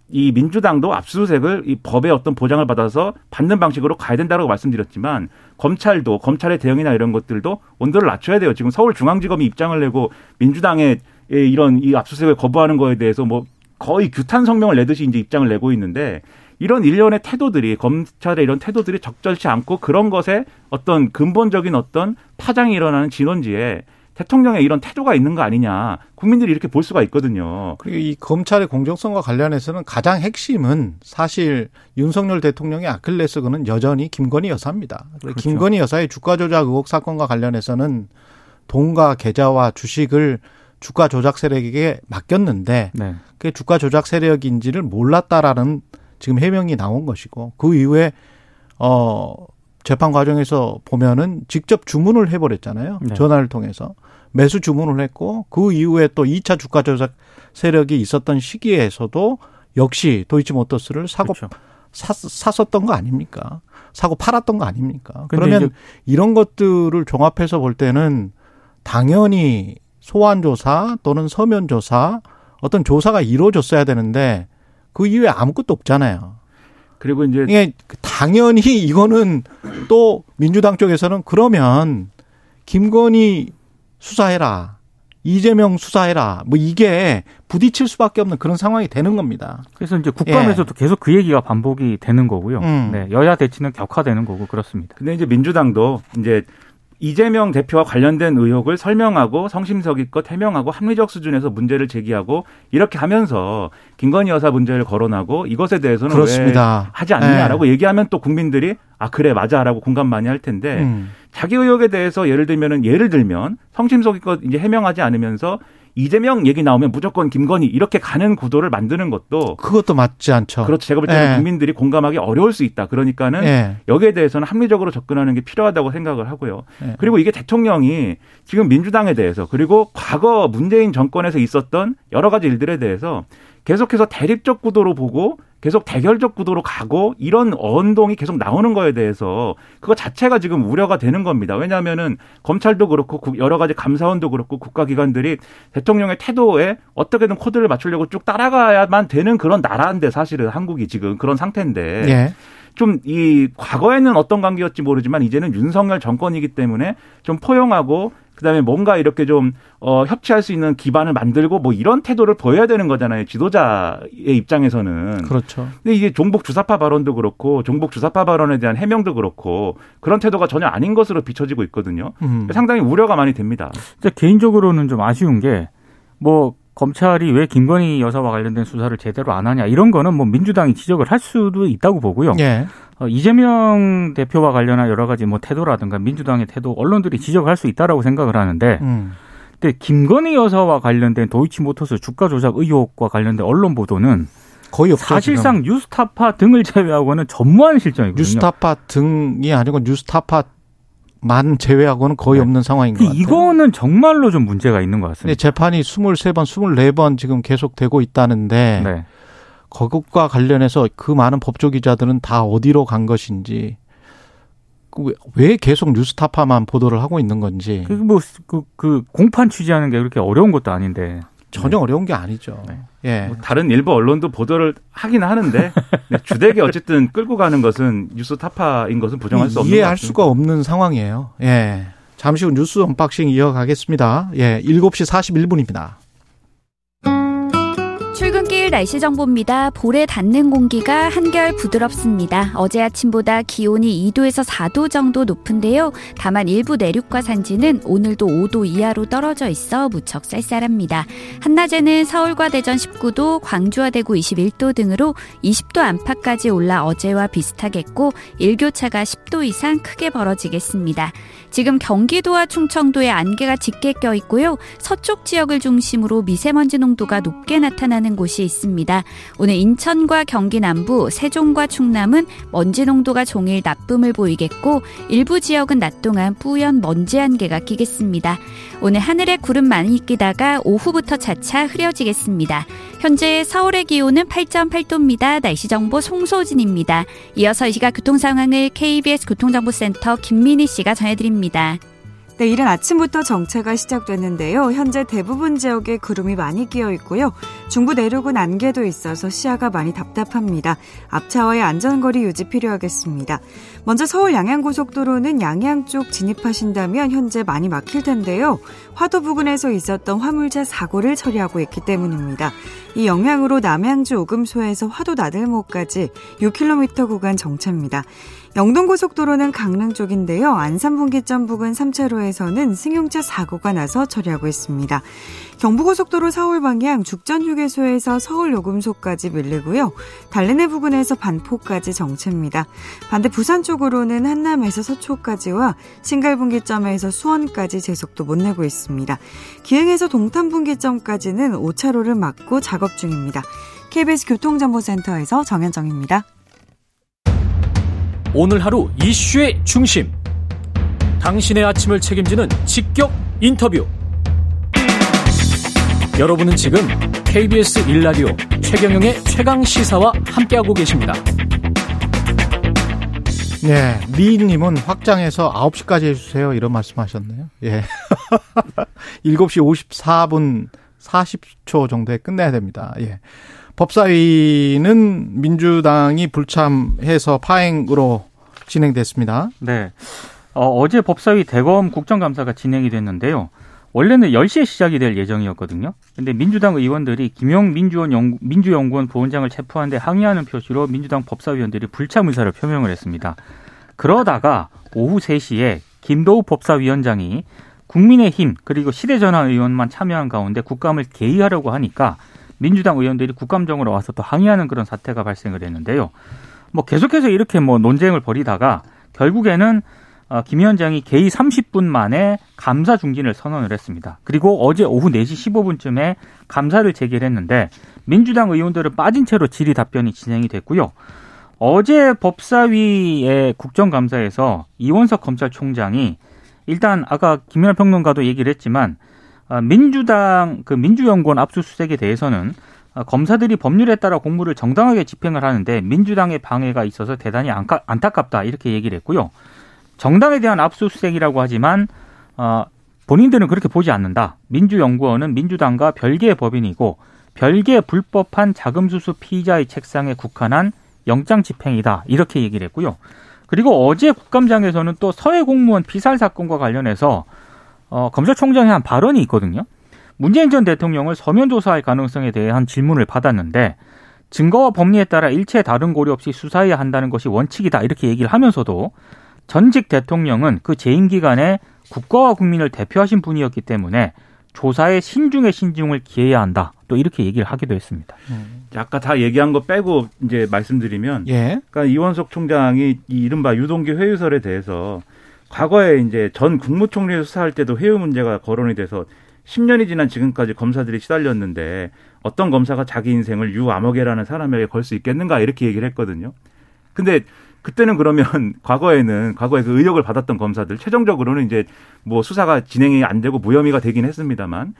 이 민주당도 압수수색을 이 법의 어떤 보장을 받아서 받는 방식으로 가야 된다고 말씀드렸지만 검찰도 검찰의 대응이나 이런 것들도 온도를 낮춰야 돼요. 지금 서울중앙지검이 입장을 내고 민주당의 이런 이 압수수색을 거부하는 거에 대해서 뭐 거의 규탄 성명을 내듯이 이제 입장을 내고 있는데 이런 일련의 태도들이 검찰의 이런 태도들이 적절치 않고 그런 것에 어떤 근본적인 어떤 파장이 일어나는 진원지에 대통령의 이런 태도가 있는 거 아니냐 국민들이 이렇게 볼 수가 있거든요. 그리고 이 검찰의 공정성과 관련해서는 가장 핵심은 사실 윤석열 대통령의 아킬레스건은 여전히 김건희 여사입니다. 그렇죠. 김건희 여사의 주가 조작 의혹 사건과 관련해서는 돈과 계좌와 주식을 주가 조작 세력에게 맡겼는데 네. 그게 주가 조작 세력인지를 몰랐다라는 지금 해명이 나온 것이고 그 이후에 어 재판 과정에서 보면은 직접 주문을 해버렸잖아요. 네. 전화를 통해서 매수 주문을 했고 그 이후에 또 2차 주가 조작 세력이 있었던 시기에서도 역시 도이치모터스를 사고 그렇죠. 사, 샀었던 거 아닙니까? 사고 팔았던 거 아닙니까? 그러면 이런 것들을 종합해서 볼 때는 당연히 소환 조사 또는 서면 조사 어떤 조사가 이루어졌어야 되는데 그 이후에 아무것도 없잖아요. 그리고 이제 이게 당연히 이거는 또 민주당 쪽에서는 그러면 김건희 수사해라. 이재명 수사해라. 뭐 이게 부딪힐 수밖에 없는 그런 상황이 되는 겁니다. 그래서 이제 국감에서도 계속 그 얘기가 반복이 되는 거고요. 예. 음. 네, 여야 대치는 격화되는 거고 그렇습니다. 근데 이제 민주당도 이제 이재명 대표와 관련된 의혹을 설명하고 성심성의껏 해명하고 합리적 수준에서 문제를 제기하고 이렇게 하면서 김건희 여사 문제를 거론하고 이것에 대해서는 그렇습니다. 왜 하지 않느냐라고 얘기하면 또 국민들이 아 그래 맞아라고 공감 많이 할 텐데 음. 자기 의혹에 대해서 예를 들면은 예를 들면 성심성의껏 이제 해명하지 않으면서 이재명 얘기 나오면 무조건 김건희 이렇게 가는 구도를 만드는 것도 그것도 맞지 않죠. 그렇죠. 제가 볼 때는 예. 국민들이 공감하기 어려울 수 있다. 그러니까는 예. 여기에 대해서는 합리적으로 접근하는 게 필요하다고 생각을 하고요. 예. 그리고 이게 대통령이 지금 민주당에 대해서 그리고 과거 문재인 정권에서 있었던 여러 가지 일들에 대해서 계속해서 대립적 구도로 보고 계속 대결적 구도로 가고 이런 언동이 계속 나오는 거에 대해서 그거 자체가 지금 우려가 되는 겁니다. 왜냐하면은 검찰도 그렇고 국- 여러 가지 감사원도 그렇고 국가기관들이 대통령의 태도에 어떻게든 코드를 맞추려고 쭉 따라가야만 되는 그런 나라인데 사실은 한국이 지금 그런 상태인데 예. 좀 이 과거에는 어떤 관계였지 모르지만 이제는 윤석열 정권이기 때문에 좀 포용하고 그다음에 뭔가 이렇게 좀 어, 협치할 수 있는 기반을 만들고 뭐 이런 태도를 보여야 되는 거잖아요. 지도자의 입장에서는. 그렇죠. 근데 이게 종북 주사파 발언도 그렇고 종북 주사파 발언에 대한 해명도 그렇고 그런 태도가 전혀 아닌 것으로 비춰지고 있거든요. 음. 상당히 우려가 많이 됩니다. 개인적으로는 좀 아쉬운 게 뭐 검찰이 왜 김건희 여사와 관련된 수사를 제대로 안 하냐 이런 거는 뭐 민주당이 지적을 할 수도 있다고 보고요. 예. 어, 이재명 대표와 관련한 여러 가지 뭐 태도라든가 민주당의 태도 언론들이 지적할 수 있다라고 생각을 하는데 음. 근데 김건희 여사와 관련된 도이치모터스 주가 조작 의혹과 관련된 언론 보도는 거의 없죠. 사실상 지금. 뉴스타파 등을 제외하고는 전무한 실정이거든요. 뉴스타파 등이 아니고 뉴스타파 만 제외하고는 거의 네. 없는 상황인 것 같아요. 이거는 정말로 좀 문제가 있는 것 같습니다. 재판이 23번, 24번 지금 계속되고 있다는데 네. 그것과 관련해서 그 많은 법조 기자들은 다 어디로 간 것인지 그 왜- 왜 계속 뉴스타파만 보도를 하고 있는 건지 그뭐그그 공판 취재하는 게 그렇게 어려운 것도 아닌데 전혀 어려운 게 아니죠. 네. 예. 뭐 다른 일부 언론도 보도를 하긴 하는데 네, 주되게 어쨌든 끌고 가는 것은 뉴스 타파인 것은 부정할 수 없는 것 이해할. 수가 없는 상황이에요. 예. 잠시 후 뉴스 언박싱 이어가겠습니다. 예. 7시 41분입니다. 출근 길 날씨 정보입니다. 볼에 닿는 공기가 한결 부드럽습니다. 어제 아침보다 기온이 2도에서 4도 정도 높은데요. 다만 일부 내륙과 산지는 오늘도 5도 이하로 떨어져 있어 무척 쌀쌀합니다. 한낮에는 서울과 대전 19도, 광주와 대구 21도 등으로 20도 안팎까지 올라 어제와 비슷하겠고 일교차가 10도 이상 크게 벌어지겠습니다. 지금 경기도와 충청도에 안개가 짙게 껴 있고요. 서쪽 지역을 중심으로 미세먼지 농도가 높게 나타나는 곳이 있습니다. 오늘 인천과 경기 남부, 세종과 충남은 먼지 농도가 종일 나쁨을 보이겠고 일부 지역은 낮 동안 뿌연 먼지 안개가 끼겠습니다. 오늘 하늘에 구름 많이 끼다가 오후부터 차차 흐려지겠습니다. 현재 서울의 기온은 8.8도입니다. 날씨 정보 송소진입니다. 이어서 이 시각 교통 상황을 KBS 교통정보센터 김민희 씨가 전해드립니다. 네, 이른 아침부터 정체가 시작됐는데요. 현재 대부분 지역에 구름이 많이 끼어 있고요. 중부 내륙은 안개도 있어서 시야가 많이 답답합니다. 앞차와의 안전거리 유지 필요하겠습니다. 먼저 서울 양양고속도로는 양양 쪽 진입하신다면 현재 많이 막힐 텐데요. 화도 부근에서 있었던 화물차 사고를 처리하고 있기 때문입니다. 이 영향으로 남양주 오금소에서 화도 나들목까지 6km 구간 정체입니다. 영동고속도로는 강릉 쪽인데요. 안산분기점 부근 3차로에서는 승용차 사고가 나서 처리하고 있습니다. 경부고속도로 서울 방향 죽전휴게소에서 서울 요금소까지 밀리고요. 달래내 부근에서 반포까지 정체입니다. 반대 부산 쪽으로는 한남에서 서초까지와 신갈분기점에서 수원까지 제속도 못 내고 있습니다. 기흥에서 동탄분기점까지는 5차로를 막고 작업 중입니다. KBS 교통정보센터에서 정현정입니다. 오늘 하루 이슈의 중심. 당신의 아침을 책임지는 직격 인터뷰. 여러분은 지금 KBS 1라디오 최경영의 최강 시사와 함께하고 계십니다. 예. 리님은 확장해서 9시까지 해주세요. 이런 말씀 하셨네요. 예. 7시 54분 40초 정도에 끝내야 됩니다. 예. 법사위는 민주당이 불참해서 파행으로 진행됐습니다. 네. 어, 제 법사위 대검 국정감사가 진행이 됐는데요. 원래는 10시에 시작이 될 예정이었거든요. 근데 민주당 의원들이 김용 민주원 연구, 민주연구원 부원장을 체포하는데 항의하는 표시로 민주당 법사위원들이 불참 의사를 표명을 했습니다. 그러다가 오후 3시에 김도우 법사위원장이 국민의힘 그리고 시대전환 의원만 참여한 가운데 국감을 개의하려고 하니까 민주당 의원들이 국감정으로 와서 또 항의하는 그런 사태가 발생을 했는데요. 뭐 계속해서 이렇게 뭐 논쟁을 벌이다가 결국에는 어, 김 위원장이 개의 30분 만에 감사 중진을 선언을 했습니다. 그리고 어제 오후 4시 15분쯤에 감사를 제기를 했는데 민주당 의원들은 빠진 채로 질의 답변이 진행이 됐고요. 어제 법사위의 국정감사에서 이원석 검찰총장이 일단 아까 김연아 평론가도 얘기를 했지만 어, 민주당 그 민주연구원 압수수색에 대해서는 어, 검사들이 법률에 따라 공무를 정당하게 집행을 하는데 민주당의 방해가 있어서 대단히 안타, 안타깝다 이렇게 얘기를 했고요. 정당에 대한 압수수색이라고 하지만 어, 본인들은 그렇게 보지 않는다. 민주연구원은 민주당과 별개의 법인이고 별개의 불법한 자금수수 피의자의 책상에 국한한 영장 집행이다 이렇게 얘기를 했고요. 그리고 어제 국감장에서는 또 서해 공무원 피살 사건과 관련해서 어, 검찰총장이 한 발언이 있거든요. 문재인 전 대통령을 서면 조사할 가능성에 대한 질문을 받았는데 증거와 법리에 따라 일체 다른 고려 없이 수사해야 한다는 것이 원칙이다 이렇게 얘기를 하면서도 전직 대통령은 그 재임 기간에 국가와 국민을 대표하신 분이었기 때문에 조사에 신중에 신중을 기해야 한다. 또 이렇게 얘기를 하기도 했습니다. 음. 아까 다 얘기한 거 빼고 이제 말씀드리면, 예. 그러니까 이원석 총장이 이 이른바 유동규 회유설에 대해서 과거에 이제 전 국무총리 수사할 때도 회유 문제가 거론이 돼서 10년이 지난 지금까지 검사들이 시달렸는데 어떤 검사가 자기 인생을 유암흑이라는 사람에게 걸 수 있겠는가 이렇게 얘기를 했거든요. 근데 그때는 그러면 과거에는 과거에 그 의혹을 받았던 검사들 최종적으로는 이제 뭐 수사가 진행이 안 되고 무혐의가 되긴 했습니다만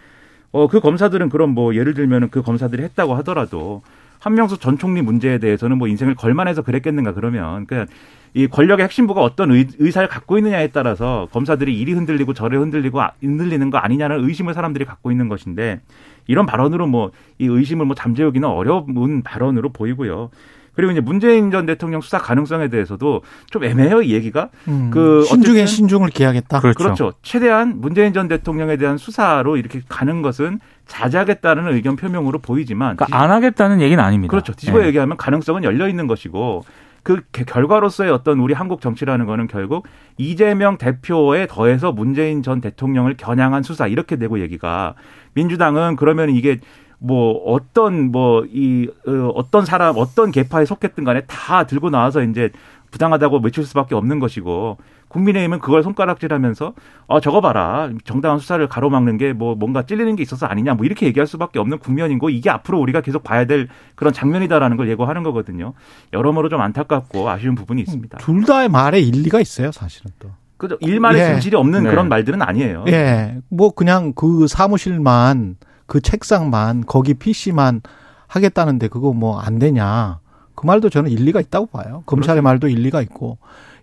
어 그 검사들은 그럼 뭐 예를 들면은 그 검사들이 했다고 하더라도 한명수 전 총리 문제에 대해서는 뭐 인생을 걸만해서 그랬겠는가 그러면 그냥 이 권력의 핵심부가 어떤 의, 의사를 갖고 있느냐에 따라서 검사들이 이리 흔들리고 저리 흔들리고 아, 흔들리는 거 아니냐는 의심을 사람들이 갖고 있는 것인데 이런 발언으로 뭐 이 의심을 뭐 잠재우기는 어려운 발언으로 보이고요. 그리고 이제 문재인 전 대통령 수사 가능성에 대해서도 좀 애매해요, 이 얘기가. 음, 그 신중에 신중을 기하겠다. 그렇죠. 그렇죠. 최대한 문재인 전 대통령에 대한 수사로 이렇게 가는 것은 자제하겠다는 의견 표명으로 보이지만 그러니까 안 하겠다는 얘기는 아닙니다. 그렇죠. 뒤집어 네. 얘기하면 가능성은 열려 있는 것이고 그 결과로서의 어떤 우리 한국 정치라는 거는 결국 이재명 대표에 더해서 문재인 전 대통령을 겨냥한 수사 이렇게 되고 얘기가 민주당은 그러면 이게 뭐 어떤 뭐이 어, 어떤 사람 어떤 계파에 속했든 간에 다 들고 나와서 이제 부당하다고 외칠 수밖에 없는 것이고 국민의힘은 그걸 손가락질하면서 어 저거 봐라 정당한 수사를 가로막는 게 뭐 뭔가 찔리는 게 있어서 아니냐 뭐 이렇게 얘기할 수밖에 없는 국면이고 이게 앞으로 우리가 계속 봐야 될 그런 장면이다라는 걸 예고하는 거거든요. 여러모로 좀 안타깝고 아쉬운 부분이 있습니다. 둘 다의 말에 일리가 있어요, 사실은 또. 그죠. 일말의 예. 진실이 없는 네. 그런 말들은 아니에요. 예. 뭐 그냥 그 사무실만 그 책상만 거기 PC만 하겠다는데 그거 뭐 안 되냐. 그 말도 저는 일리가 있다고 봐요. 검찰의 그렇죠. 말도 일리가 있고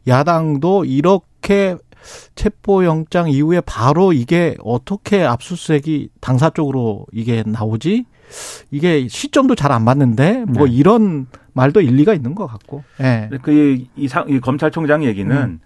야당도 이렇게 체포영장 이후에 바로 이게 어떻게 압수수색이 당사 쪽으로 이게 나오지? 이게 시점도 잘 안 맞는데 뭐 네. 이런 말도 일리가 있는 것 같고. 예. 네. 그이 이, 이 검찰총장 얘기는 음.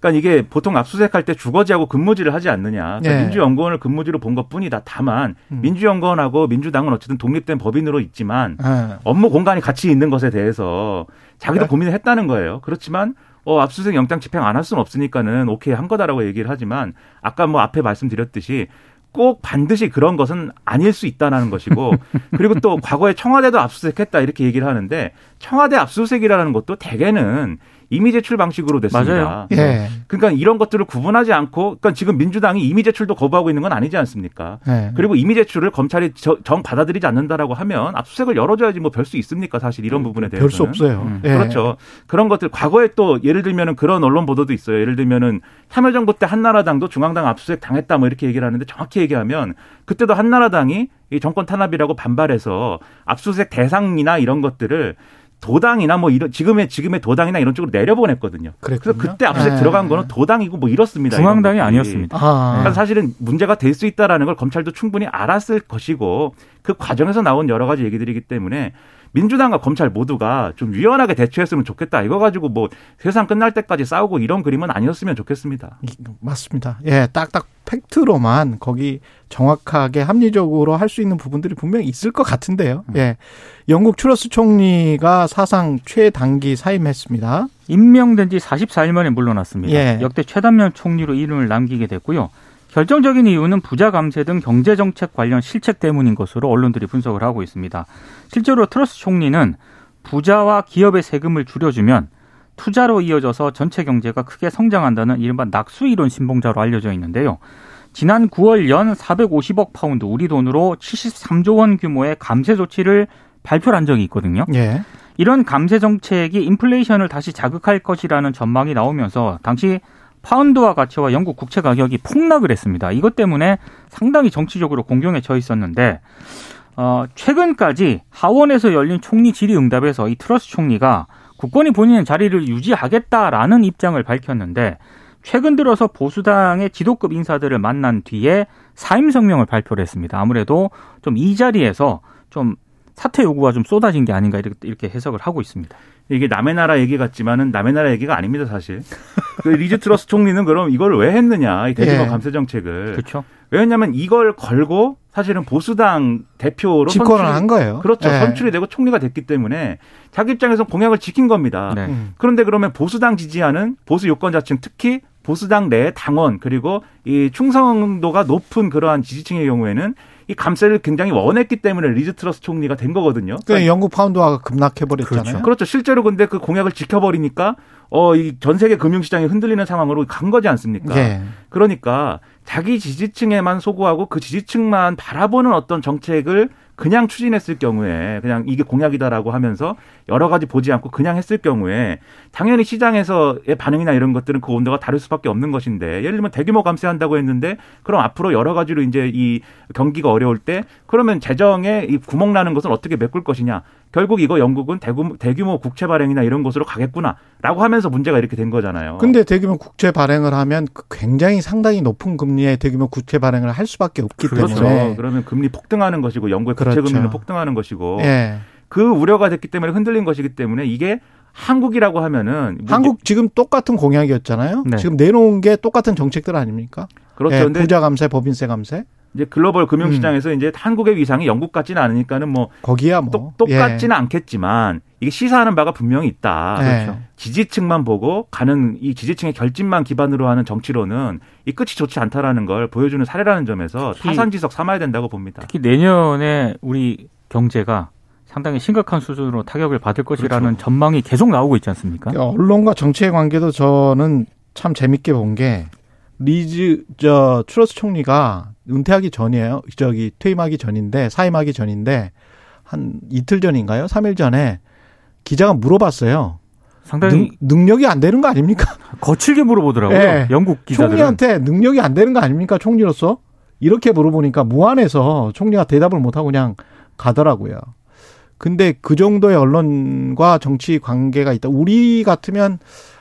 그러니까 이게 보통 압수수색할 때 주거지하고 근무지를 하지 않느냐. 그러니까 네. 민주연구원을 근무지로 본 것뿐이다. 다만 음. 민주연구원하고 민주당은 어쨌든 독립된 법인으로 있지만 네. 업무 공간이 같이 있는 것에 대해서 자기도 네. 고민을 했다는 거예요. 그렇지만 어, 압수수색 영장 집행 안 할 수는 없으니까는 오케이 한 거다라고 얘기를 하지만 아까 뭐 앞에 말씀드렸듯이 꼭 반드시 그런 것은 아닐 수 있다라는 것이고 그리고 또 과거에 청와대도 압수수색했다 이렇게 얘기를 하는데 청와대 압수수색이라는 것도 대개는 이미 제출 방식으로 됐습니다. 맞아요. 예. 그러니까 이런 것들을 구분하지 않고, 그러니까 지금 민주당이 이미 제출도 거부하고 있는 건 아니지 않습니까? 예. 그리고 이미 제출을 검찰이 정 받아들이지 않는다라고 하면 압수수색을 열어줘야지 뭐 별 수 있습니까? 사실 이런 부분에 대해서는. 별수 없어요. 음. 예. 그렇죠. 그런 것들 과거에 또 예를 들면은 그런 언론 보도도 있어요. 예를 들면은 참여정부 때 한나라당도 중앙당 압수수색 당했다 뭐 이렇게 얘기를 하는데 정확히 얘기하면 그때도 한나라당이 이 정권 탄압이라고 반발해서 압수수색 대상이나 이런 것들을 도당이나 뭐 이런 지금의 지금의 도당이나 이런 쪽으로 내려보냈거든요. 그랬군요. 그래서 그때 압수수색 네. 들어간 거는 도당이고 뭐 이렇습니다. 중앙당이 아니었습니다. 아. 그러니까 사실은 문제가 될 수 있다라는 걸 검찰도 충분히 알았을 것이고 그 과정에서 나온 여러 가지 얘기들이기 때문에 민주당과 검찰 모두가 좀 유연하게 대처했으면 좋겠다. 이거 가지고 뭐 세상 끝날 때까지 싸우고 이런 그림은 아니었으면 좋겠습니다. 맞습니다. 예, 딱딱 팩트로만 거기 정확하게 합리적으로 할 수 있는 부분들이 분명히 있을 것 같은데요. 음. 예. 영국 추러스 총리가 사상 최단기 사임했습니다. 임명된 지 44일 만에 물러났습니다. 예. 역대 최단면 총리로 이름을 남기게 됐고요. 결정적인 이유는 부자 감세 등 경제 정책 관련 실책 때문인 것으로 언론들이 분석을 하고 있습니다. 실제로 트러스 총리는 부자와 기업의 세금을 줄여주면 투자로 이어져서 전체 경제가 크게 성장한다는 이른바 낙수 이론 신봉자로 알려져 있는데요. 지난 9월 연 450억 파운드 우리 돈으로 73조 원 규모의 감세 조치를 발표한 적이 있거든요. 예. 이런 감세 정책이 인플레이션을 다시 자극할 것이라는 전망이 나오면서 당시 파운드화 가치와 영국 국채 가격이 폭락을 했습니다. 이것 때문에 상당히 정치적으로 공경에 처해 있었는데 어, 최근까지 하원에서 열린 총리 질의응답에서 이 트러스 총리가 국권이 본인의 자리를 유지하겠다라는 입장을 밝혔는데 최근 들어서 보수당의 지도급 인사들을 만난 뒤에 사임 성명을 발표를 했습니다. 아무래도 좀 이 자리에서 좀 사퇴 요구가 좀 쏟아진 게 아닌가 이렇게 해석을 하고 있습니다. 이게 남의 나라 얘기 같지만은 남의 나라 얘기가 아닙니다, 사실. 그 리즈 트러스 총리는 그럼 이걸 왜 했느냐, 이 대규모 예. 감세 정책을. 그렇죠. 왜냐하면 이걸 걸고 사실은 보수당 대표로 집권을 선출이- 한 거예요. 그렇죠. 예. 선출이 되고 총리가 됐기 때문에 자기 입장에서 공약을 지킨 겁니다. 네. 음. 그런데 그러면 보수당 지지하는 보수 유권자층 특히 보수당 내 당원 그리고 이 충성도가 높은 그러한 지지층의 경우에는 이 감세를 굉장히 원했기 때문에 리즈 트러스 총리가 된 거거든요. 그 영국 파운드화가 급락해 버렸잖아요. 그렇죠. 실제로 근데 그 공약을 지켜버리니까 어, 이 전 세계 금융시장이 흔들리는 상황으로 간 거지 않습니까? 예. 그러니까 자기 지지층에만 소구하고 그 지지층만 바라보는 어떤 정책을 그냥 추진했을 경우에 그냥 이게 공약이다라고 하면서 여러 가지 보지 않고 그냥 했을 경우에 당연히 시장에서의 반응이나 이런 것들은 그 온도가 다를 수밖에 없는 것인데 예를 들면 대규모 감세한다고 했는데 그럼 앞으로 여러 가지로 이제 이 경기가 어려울 때 그러면 재정에 이 구멍 나는 것을 어떻게 메꿀 것이냐 결국 이거 영국은 대규모, 대규모 국채 발행이나 이런 곳으로 가겠구나라고 하면서 문제가 이렇게 된 거잖아요. 근데 대규모 국채 발행을 하면 그 굉장히 상당히 높은 금리의 대규모 국채 발행을 할 수밖에 없기 그렇죠. 때문에 그러면 금리 폭등하는 것이고 영국의 그렇죠. 국채 금리는 폭등하는 것이고 예. 그 우려가 됐기 때문에 흔들린 것이기 때문에 이게 한국이라고 하면은 뭐 한국 지금 똑같은 공약이었잖아요. 네. 지금 내놓은 게 똑같은 정책들 아닙니까? 그렇죠. 예, 근데 부자 감세, 법인세 감세. 이제 글로벌 음. 금융시장에서 이제 한국의 위상이 영국 같지는 않으니까는 뭐 거기야 뭐 똑, 똑같지는 않겠지만 이게 시사하는 바가 분명히 있다. 예. 그렇죠. 지지층만 보고 가는 이 지지층의 결집만 기반으로 하는 정치로는 이 끝이 좋지 않다라는 걸 보여주는 사례라는 점에서 타산지석 삼아야 된다고 봅니다. 특히 내년에 우리 경제가 상당히 심각한 수준으로 타격을 받을 것이라는 그렇죠. 전망이 계속 나오고 있지 않습니까? 그 언론과 정치의 관계도 저는 참 재밌게 본 게 리즈 저 트러스 총리가 은퇴하기 전이에요. 저기 퇴임하기 전인데 사임하기 전인데 한 이틀 전인가요? 3일 전에 기자가 물어봤어요. 상당히 능, 능력이 안 되는 거 아닙니까? 거칠게 물어보더라고요. 예. 영국 기자들은. 총리한테 능력이 안 되는 거 아닙니까? 총리로서? 이렇게 물어보니까 무안해서 총리가 대답을 못 하고 그냥 가더라고요. 근데 그 정도의 언론과 정치 관계가 있다. 우리 같으면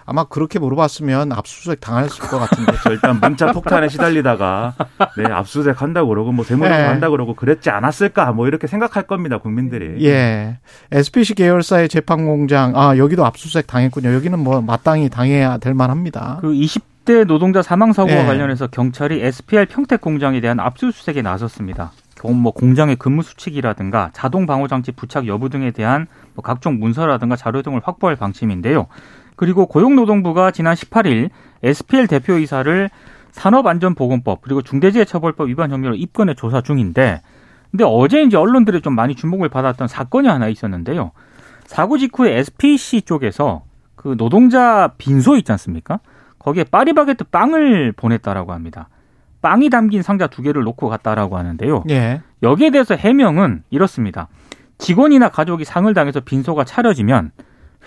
아마 그렇게 물어봤으면 압수수색 당했을 것 같은데. 저 일단 문자 폭탄에 시달리다가 네 압수수색 한다고 그러고 뭐 세무조사 네. 한다고 그러고 그랬지 않았을까 뭐 이렇게 생각할 겁니다 국민들이. 예. SPC 계열사의 재판 공장, 아, 여기도 압수수색 당했군요. 여기는 뭐 마땅히 당해야 될 만합니다. 그 20대 노동자 사망 사고와 예. 관련해서 경찰이 SPR 평택 공장에 대한 압수수색에 나섰습니다. 경- 뭐 공장의 근무 수칙이라든가 자동 방호 장치 부착 여부 등에 대한 뭐 각종 문서라든가 자료 등을 확보할 방침인데요. 그리고 고용노동부가 지난 18일 SPL 대표이사를 산업안전보건법 그리고 중대재해처벌법 위반 혐의로 입건해 조사 중인데 근데 어제 이제 언론들이 좀 많이 주목을 받았던 사건이 하나 있었는데요. 사고 직후에 SPC 쪽에서 그 노동자 빈소 있지 않습니까? 거기에 파리바게트 빵을 보냈다라고 합니다. 빵이 담긴 상자 두 개를 놓고 갔다라고 하는데요. 예. 여기에 대해서 해명은 이렇습니다. 직원이나 가족이 상을 당해서 빈소가 차려지면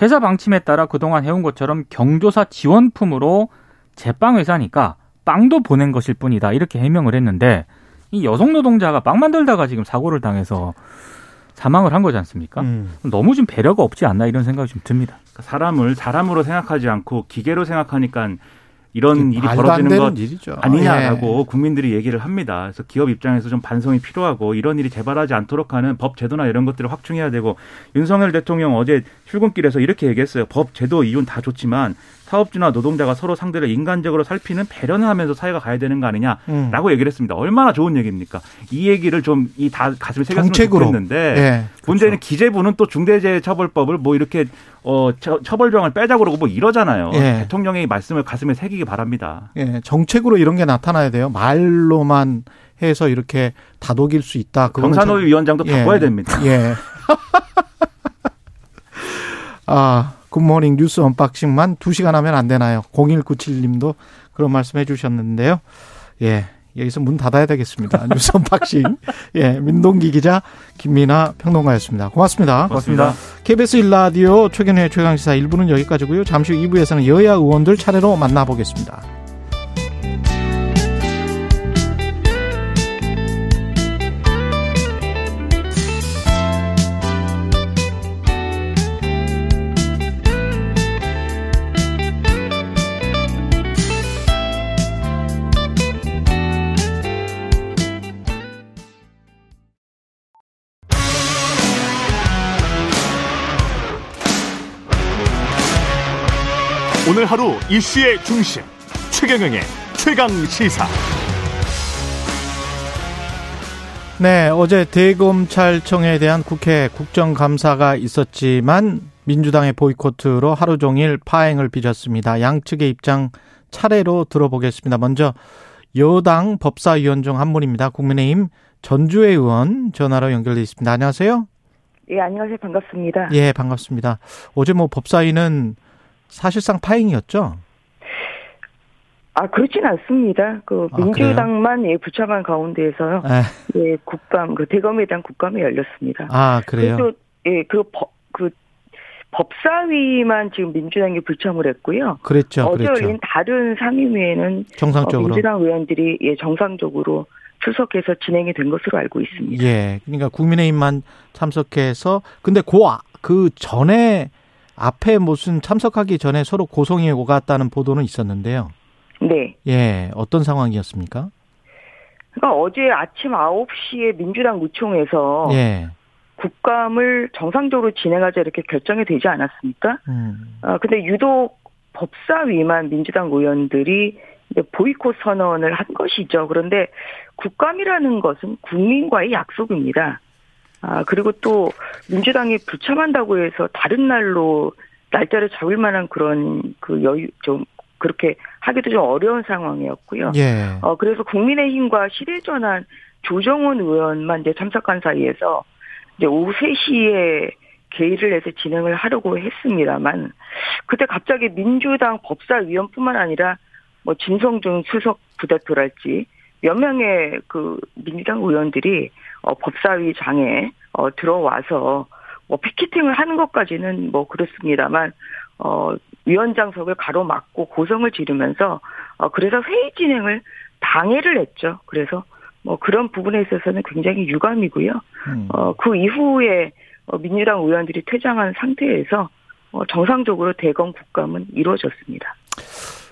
회사 방침에 따라 그동안 해온 것처럼 경조사 지원품으로 제빵 회사니까 빵도 보낸 것일 뿐이다. 이렇게 해명을 했는데 이 여성 노동자가 빵 만들다가 지금 사고를 당해서 사망을 한 거지 않습니까? 음. 너무 좀 배려가 없지 않나 이런 생각이 좀 듭니다. 그러니까 사람을 사람으로 생각하지 않고 기계로 생각하니까 이런 일이 벌어지는 것 일이죠. 아니냐라고 국민들이 얘기를 합니다. 그래서 기업 입장에서 좀 반성이 필요하고 이런 일이 재발하지 않도록 하는 법 제도나 이런 것들을 확충해야 되고 윤석열 대통령 어제 출근길에서 이렇게 얘기했어요. 법 제도 이윤 다 좋지만 사업주나 노동자가 서로 상대를 인간적으로 살피는 배려는 하면서 사회가 가야 되는 거 아니냐라고 음. 얘기를 했습니다. 얼마나 좋은 얘기입니까? 이 얘기를 좀 이 다 가슴에 새겼으면. 좋겠는데 예. 문제는 기재부는 또 중대재해처벌법을 뭐 이렇게 어 처, 벌 조항을 빼자고 그러고 뭐 이러잖아요. 예. 대통령의 말씀을 가슴에 새기기 바랍니다. 예, 정책으로 이런 게 나타나야 돼요. 말로만 해서 이렇게 다독일 수 있다. 그거는 경사노위 위원장도 예. 바꿔야 됩니다. 예. 아, 굿모닝 뉴스 언박싱만 2시간 하면 안 되나요? 0197님도 그런 말씀 해 주셨는데요. 예. 여기서 문 닫아야 되겠습니다. 뉴스 언박싱. 예. 민동기 기자, 김민아 평론가였습니다. 고맙습니다. 고맙습니다. KBS 일라디오 최경영의 최강시사 1부는 여기까지고요. 잠시 후 2부에서는 여야 의원들 차례로 만나보겠습니다. 하루 이슈의 중심 최경영의 최강 시사. 네, 어제 대검찰청에 대한 국회 국정감사가 있었지만 민주당의 보이콧으로 하루 종일 파행을 빚었습니다. 양측의 입장 차례로 들어보겠습니다. 먼저 여당 법사위원 중 한 분입니다. 국민의힘 전주의 의원 전화로 연결돼 있습니다. 안녕하세요. 예, 안녕하세요. 반갑습니다. 예, 반갑습니다. 어제 뭐 법사위는 사실상 파행이었죠? 아, 그렇진 않습니다. 그 아, 민주당만 예, 부참한 가운데에서요. 에. 예, 국감 그 대검에 대한 국감이 열렸습니다. 아, 그래요? 그리고 예, 그 법, 그 법사위만 지금 민주당이 불참을 했고요. 그랬죠, 어제 그랬죠. 열린 다른 상임위에는 정상적으로. 어, 민주당 의원들이 예, 정상적으로 출석해서 진행이 된 것으로 알고 있습니다. 예. 그러니까 국민의힘만 참석해서 근데 그, 아- 그 전에 앞에 무슨 참석하기 전에 서로 고성이 오갔다는 보도는 있었는데요. 네. 예. 어떤 상황이었습니까? 그러니까 어제 아침 9시에 민주당 의총에서 예. 국감을 정상적으로 진행하자 이렇게 결정이 되지 않았습니까? 음. 아, 근데 유독 법사위만 민주당 의원들이 보이콧 선언을 한 것이죠. 그런데 국감이라는 것은 국민과의 약속입니다. 아, 그리고 또 민주당이 불참한다고 해서 다른 날로 날짜를 잡을 만한 그런 그 여유, 좀 그렇게 하기도 좀 어려운 상황이었고요. 예. 어, 그래서 국민의힘과 시대 전환 조정훈 의원만 이제 참석한 사이에서 이제 오후 3시에 개의를 해서 진행을 하려고 했습니다만 그때 갑자기 민주당 법사위원뿐만 아니라 뭐 진성준 수석 부대표랄지 몇 명의 그 민주당 의원들이 어, 법사위 장에 어, 들어와서 뭐 피켓팅을 하는 것까지는 뭐 그렇습니다만 어, 위원장석을 가로막고 고성을 지르면서 어, 그래서 회의 진행을 방해를 했죠. 그래서 뭐 그런 부분에 있어서는 굉장히 유감이고요. 음. 어, 그 이후에 어, 민주당 의원들이 퇴장한 상태에서 어, 정상적으로 대검 국감은 이루어졌습니다.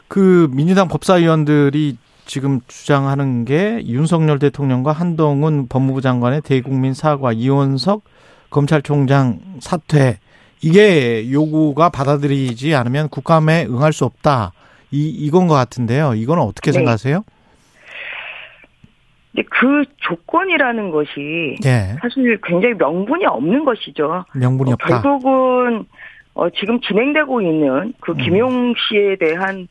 그 민주당 법사위원들이 지금 주장하는 게 윤석열 대통령과 한동훈 법무부 장관의 대국민 사과, 이원석 검찰총장 사퇴 이게 요구가 받아들이지 않으면 국감에 응할 수 없다. 이 이건 것 같은데요. 이건 어떻게 네. 생각하세요? 그 조건이라는 것이 예. 사실 굉장히 명분이 없는 것이죠. 명분이 어, 없다. 결국은 어, 지금 진행되고 있는 그 음. 김용 씨에 대한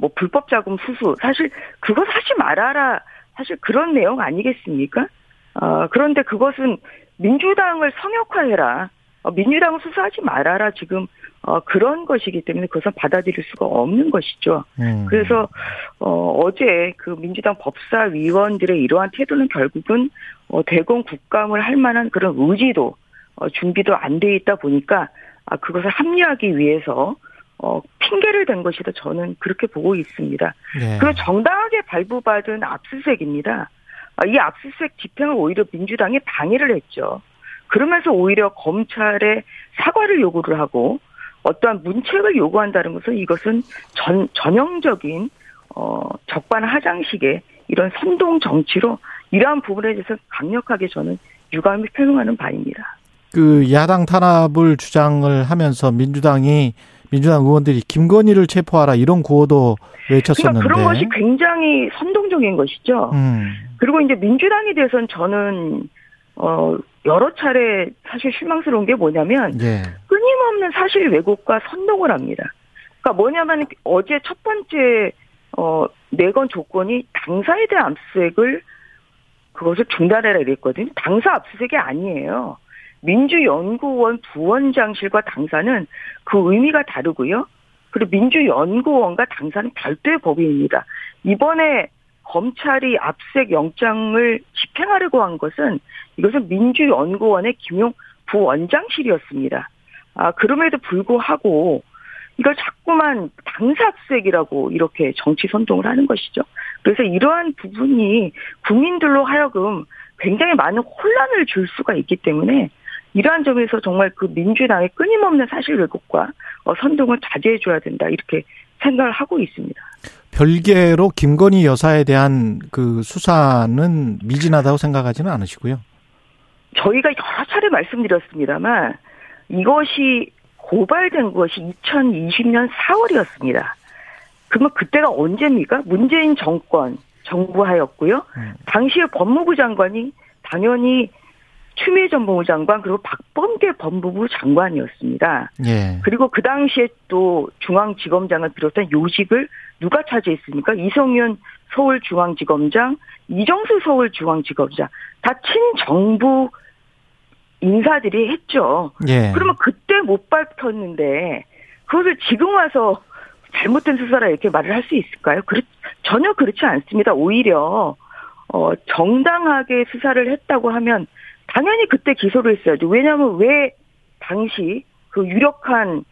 뭐 불법 자금 수수 사실 그것 하지 말아라 사실 그런 내용 아니겠습니까? 어, 그런데 그것은 민주당을 성역화해라 어, 민주당을 수사하지 말아라 지금 어, 그런 것이기 때문에 그것은 받아들일 수가 없는 것이죠. 음. 그래서 어, 어제 그 민주당 법사위원들의 이러한 태도는 결국은 어, 대공 국감을 할 만한 그런 의지도 어, 준비도 안 돼 있다 보니까 아, 그것을 합리하기 위해서 어, 핑계를 댄 것이다 저는 그렇게 보고 있습니다. 예. 그리고 정당하게 발부받은 압수수색입니다. 아, 이 압수수색 집행을 오히려 민주당이 방해를 했죠. 그러면서 오히려 검찰에 사과를 요구를 하고 어떠한 문책을 요구한다는 것은 이것은 전, 전형적인 어, 적반하장식의 이런 선동 정치로 이러한 부분에 대해서 강력하게 저는 유감을 표명하는 바입니다. 그 야당 탄압을 주장을 하면서 민주당이 민주당 의원들이 김건희를 체포하라 이런 구호도 외쳤었는데. 그러니까 그런 것이 굉장히 선동적인 것이죠. 음. 그리고 이제 민주당에 대해서는 저는 어 여러 차례 사실 실망스러운 게 뭐냐면 예. 끊임없는 사실 왜곡과 선동을 합니다. 그러니까 뭐냐면 어제 첫 번째 어 내건 조건이 당사에 대한 압수수색을 그것을 중단해라 이랬거든요. 당사 압수수색이 아니에요. 민주연구원 부원장실과 당사는 그 의미가 다르고요. 그리고 민주연구원과 당사는 별도의 법인입니다. 이번에 검찰이 압수수색 영장을 집행하려고 한 것은 이것은 민주연구원의 김용 부원장실이었습니다. 아, 그럼에도 불구하고 이걸 자꾸만 당사 압수수색이라고 이렇게 정치 선동을 하는 것이죠. 그래서 이러한 부분이 국민들로 하여금 굉장히 많은 혼란을 줄 수가 있기 때문에 이러한 점에서 정말 그 민주당의 끊임없는 사실 왜곡과 어, 선동을 자제해 줘야 된다 이렇게 생각을 하고 있습니다. 별개로 김건희 여사에 대한 그 수사는 미진하다고 생각하지는 않으시고요. 저희가 여러 차례 말씀드렸습니다만 이것이 고발된 것이 2020년 4월이었습니다. 그러면 그때가 언제입니까? 문재인 정권 정부하였고요. 음. 당시에 법무부 장관이 당연히 추미애 전 법무부 장관 그리고 박범계 법무부 장관이었습니다. 예. 그리고 그 당시에 또 중앙지검장을 비롯한 요직을 누가 차지했습니까? 이성윤 서울중앙지검장, 이정수 서울중앙지검장 다 친정부 인사들이 했죠. 예. 그러면 그때 못 밝혔는데 그것을 지금 와서 잘못된 수사라 이렇게 말을 할 수 있을까요? 그렇, 전혀 그렇지 않습니다. 오히려 어, 정당하게 수사를 했다고 하면 당연히 그때 기소를 했어야죠. 왜냐하면 왜 당시 그 유력한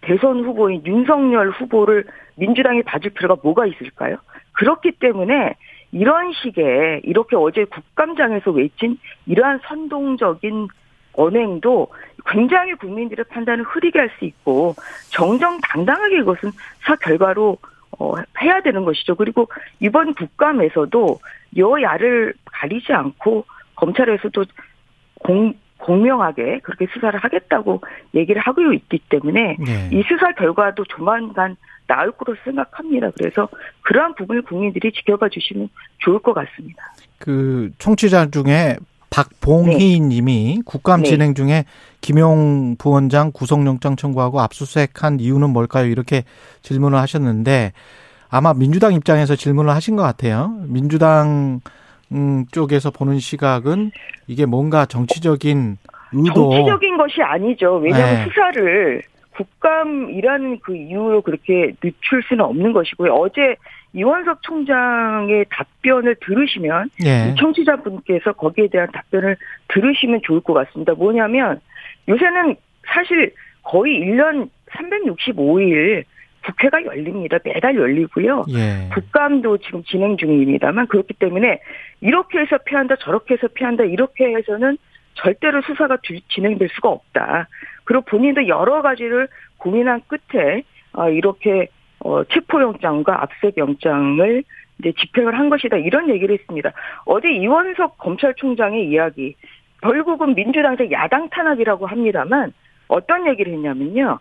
대선 후보인 윤석열 후보를 민주당이 봐줄 필요가 뭐가 있을까요? 그렇기 때문에 이런 식의 이렇게 어제 국감장에서 외친 이러한 선동적인 언행도 굉장히 국민들의 판단을 흐리게 할 수 있고 정정당당하게 이것은 사 결과로 어, 해야 되는 것이죠. 그리고 이번 국감에서도 여야를 가리지 않고 검찰에서도 공, 공명하게 그렇게 수사를 하겠다고 얘기를 하고 있기 때문에 예. 이 수사 결과도 조만간 나올 거로 생각합니다. 그래서 그러한 부분을 국민들이 지켜봐 주시면 좋을 것 같습니다. 그 청취자 중에 박봉희 님이 국감 네. 진행 중에 김용 부원장 구속영장 청구하고 압수수색한 이유는 뭘까요? 이렇게 질문을 하셨는데 아마 민주당 입장에서 질문을 하신 것 같아요. 민주당 음, 쪽에서 보는 시각은 이게 뭔가 정치적인 의도 정치적인 것이 아니죠. 왜냐하면 네. 수사를 국감이라는 그 이유로 그렇게 늦출 수는 없는 것이고요. 어제 이원석 총장의 답변을 들으시면 예. 이 청취자분께서 거기에 대한 답변을 들으시면 좋을 것 같습니다. 뭐냐면 요새는 사실 거의 1년 365일 국회가 열립니다. 매달 열리고요. 예. 국감도 지금 진행 중입니다만 그렇기 때문에 이렇게 해서 피한다 저렇게 해서 피한다 이렇게 해서는 절대로 수사가 주- 진행될 수가 없다. 그리고 본인도 여러 가지를 고민한 끝에 아, 이렇게 어, 체포영장과 압색영장을 이제 집행을 한 것이다 이런 얘기를 했습니다. 어제 이원석 검찰총장의 이야기 결국은 민주당에서 야당 탄압이라고 합니다만 어떤 얘기를 했냐면요.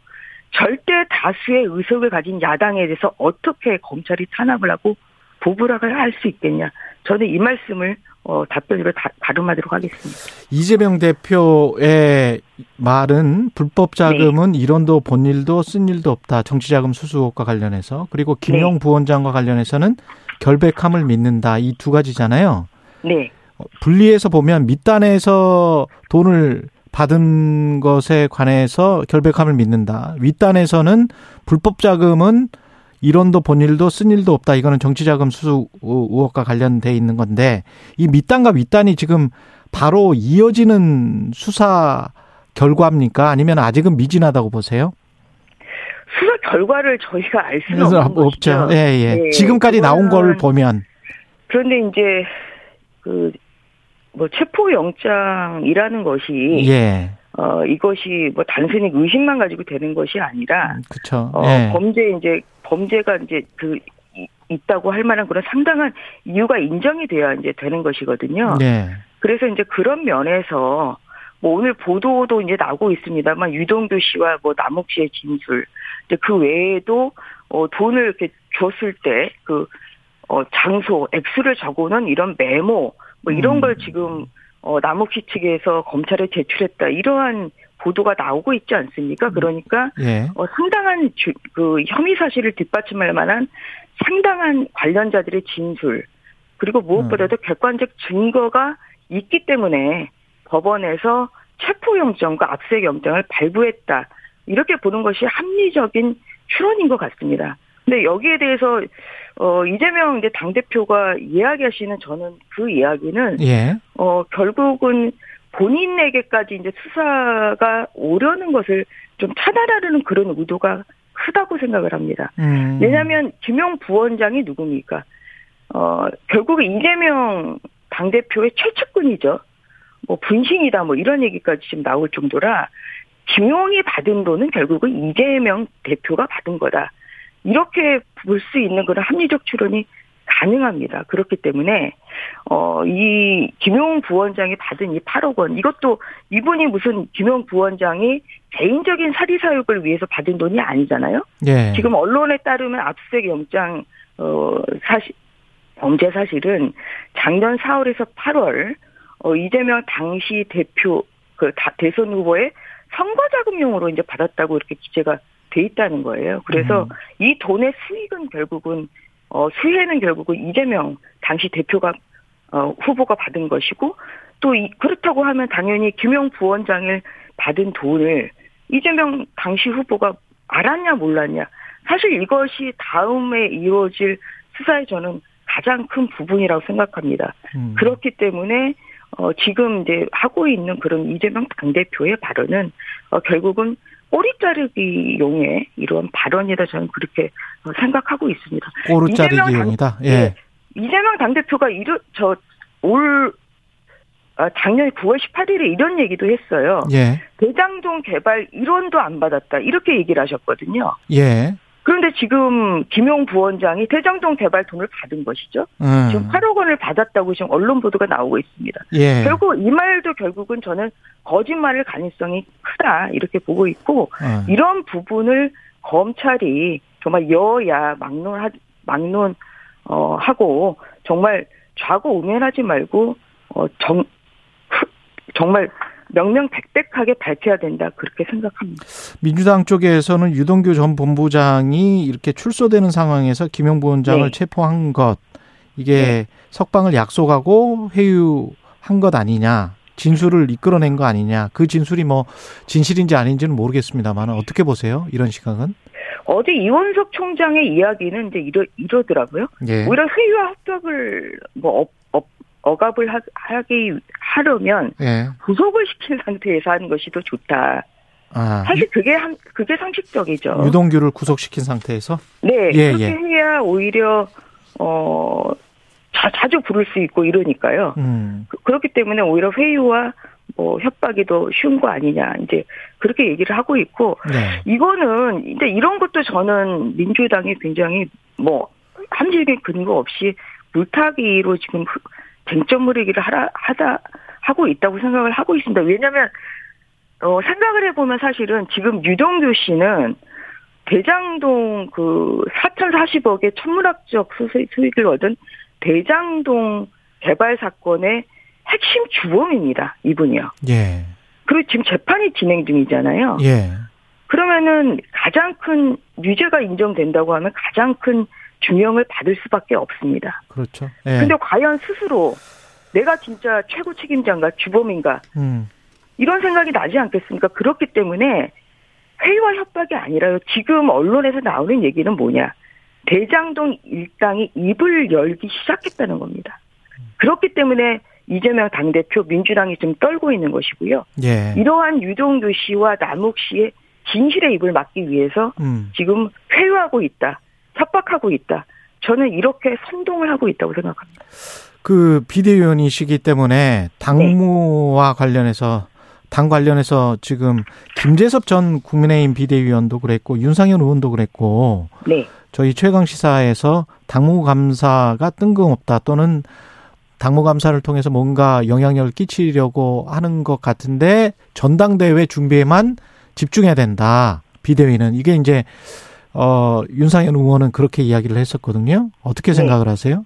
절대 다수의 의석을 가진 야당에 대해서 어떻게 검찰이 탄압을 하고 보부락을 할 수 있겠냐. 저는 이 말씀을 어, 답변으로 다, 다rum하도록 하겠습니다. 이재명 대표의 말은 불법 자금은 이론도 본 일도 쓴 일도 없다. 정치자금 수수 의혹과 관련해서 그리고 김용 부원장과 관련해서는 결백함을 믿는다. 이 두 가지잖아요. 네. 어, 분리해서 보면 밑단에서 돈을 받은 것에 관해서 결백함을 믿는다. 윗단에서는 불법 자금은 이론도 본 일도 쓴 일도 없다. 이거는 정치자금 수수 의혹과 관련돼 있는 건데 이 밑단과 윗단이 지금 바로 이어지는 수사 결과입니까? 아니면 아직은 미진하다고 보세요? 수사 결과를 저희가 알 수는 없는 없죠. 예, 예. 네, 지금까지 나온 걸 보면 그런데 이제 그 뭐 체포 영장이라는 것이 예. 어 이것이 뭐 단순히 의심만 가지고 되는 것이 아니라 그렇죠. 어 예. 범죄 이제 범죄가 이제 그 이- 있다고 할 만한 그런 상당한 이유가 인정이 돼야 이제 되는 것이거든요. 네. 그래서 이제 그런 면에서 뭐 오늘 보도도 이제 나오고 있습니다만 유동규 씨와 뭐 남욱 씨의 진술, 이제 그 외에도 어 돈을 이렇게 줬을 때 그 어 장소, 액수를 적어놓은 이런 메모 뭐 이런 음. 걸 지금 어 남욱 씨 측에서 검찰에 제출했다 이러한 보도가 나오고 있지 않습니까? 그러니까 예. 어, 상당한 주, 그 혐의 사실을 뒷받침할 만한 상당한 관련자들의 진술 그리고 무엇보다도 객관적 증거가 있기 때문에 법원에서 체포영장과 압색영장을 발부했다 이렇게 보는 것이 합리적인 추론인 것 같습니다. 근데 여기에 대해서 어 이재명 이제 당 대표가 이야기하시는 저는 그 이야기는 예. 어, 결국은 본인에게까지 이제 수사가 오려는 것을 좀 차단하려는 그런 의도가 크다고 생각을 합니다. 음. 왜냐하면 김용 부원장이 누굽니까? 어, 결국은 이재명 당 대표의 최측근이죠. 뭐 분신이다 뭐 이런 얘기까지 지금 나올 정도라 김용이 받은 돈은 결국은 이재명 대표가 받은 거다. 이렇게 볼 수 있는 그런 합리적 추론이 가능합니다. 그렇기 때문에 어, 이 김용 부원장이 받은 이 8억 원, 이것도 이분이 무슨 김용 부원장이 개인적인 사리 사욕을 위해서 받은 돈이 아니잖아요. 예. 지금 언론에 따르면 압수수색 영장, 어, 사실, 범죄 사실은 작년 4월에서 8월, 어, 이재명 당시 대표, 그, 다, 대선 후보의 선거 자금용으로 이제 받았다고 이렇게 기재가 돼 있다는 거예요. 그래서 음. 이 돈의 수익은 결국은 어 수혜는 결국은 이재명 당시 대표가 어 후보가 받은 것이고 또 이, 그렇다고 하면 당연히 김용 부원장을 받은 돈을 이재명 당시 후보가 알았냐 몰랐냐 사실 이것이 다음에 이루어질 수사에 저는 가장 큰 부분이라고 생각합니다. 음. 그렇기 때문에 어 지금 이제 하고 있는 그런 이재명 당대표의 발언은 어 결국은 꼬리 자르기 용의 이런 발언이다 저는 그렇게 어, 생각하고 있습니다. 꼬르 자르기 용이다. 예. 이재명 당대표가 이르 저올 아, 작년 9월 18일에 이런 얘기도 했어요. 예. 대장동 개발 1원도 안 받았다. 이렇게 얘기를 하셨거든요. 예. 그런데 지금 김용 부원장이 대장동 개발 돈을 받은 것이죠. 음. 지금 8억 원을 받았다고 지금 언론 보도가 나오고 있습니다. 예. 결국 이 말도 결국은 저는 거짓말일 가능성이 크다 이렇게 보고 있고 어. 이런 부분을 검찰이 정말 여야 막론 막론 어 하고 정말 좌고 우면하지 말고 어정 정말 명명백백하게 밝혀야 된다 그렇게 생각합니다. 민주당 쪽에서는 유동규 전 본부장이 이렇게 출소되는 상황에서 김용 부원장을 네. 체포한 것 이게 석방을 약속하고 회유한 것 아니냐 진술을 이끌어낸 거 아니냐 그 진술이 뭐 진실인지 아닌지는 모르겠습니다만 어떻게 보세요 이런 시각은 어제 이원석 총장의 이야기는 이제 이러, 이러더라고요. 예. 오히려 회유와 합격을 뭐 억압을 하, 하기 하려면 예. 구속을 시킨 상태에서 하는 것이 더 좋다. 아 사실 그게 한 그게 상식적이죠. 유동규를 구속시킨 상태에서 네, 예, 그렇게 예. 해야 오히려 어 자, 자주 부를 수 있고 이러니까요. 음. 그, 그렇기 때문에 오히려 회유와 뭐 협박이 더 쉬운 거 아니냐 이제 그렇게 얘기를 하고 있고 네. 이거는 이제 이런 것도 저는 민주당이 굉장히 뭐 함질의 근거 없이 물타기로 지금 흐- 쟁점 무리기를 하라 하다 하고 있다고 생각을 하고 있습니다. 왜냐하면 어 생각을 해보면 사실은 지금 유동규 씨는 대장동 그 4,040억의 천문학적 수익을 얻은 대장동 개발 사건의 핵심 주범입니다. 이분이요. 예. 그리고 지금 재판이 진행 중이잖아요. 예. 그러면은 가장 큰 유죄가 인정된다고 하면 가장 큰 중형을 받을 수밖에 없습니다. 그렇죠. 예. 근데 과연 스스로 내가 진짜 최고 책임자인가 주범인가 음. 이런 생각이 나지 않겠습니까? 그렇기 때문에 회의와 협박이 아니라요. 지금 언론에서 나오는 얘기는 뭐냐? 대장동 일당이 입을 열기 시작했다는 겁니다. 그렇기 때문에 이재명 당대표 민주당이 좀 떨고 있는 것이고요. 예. 이러한 유동규 씨와 남욱 씨의 진실의 입을 막기 위해서 음. 지금 회유하고 있다. 협박하고 있다. 저는 이렇게 선동을 하고 있다고 생각합니다. 그 비대위원이시기 때문에 당무와 관련해서 당 관련해서 지금 김재섭 전 국민의힘 비대위원도 그랬고 윤상현 의원도 그랬고 네. 저희 최강 시사에서 당무 감사가 뜬금없다 또는 당무 감사를 통해서 뭔가 영향력을 끼치려고 하는 것 같은데 전당대회 준비에만 집중해야 된다. 비대위는 이게 이제 어 윤상현 의원은 그렇게 이야기를 했었거든요. 어떻게 네. 생각을 하세요?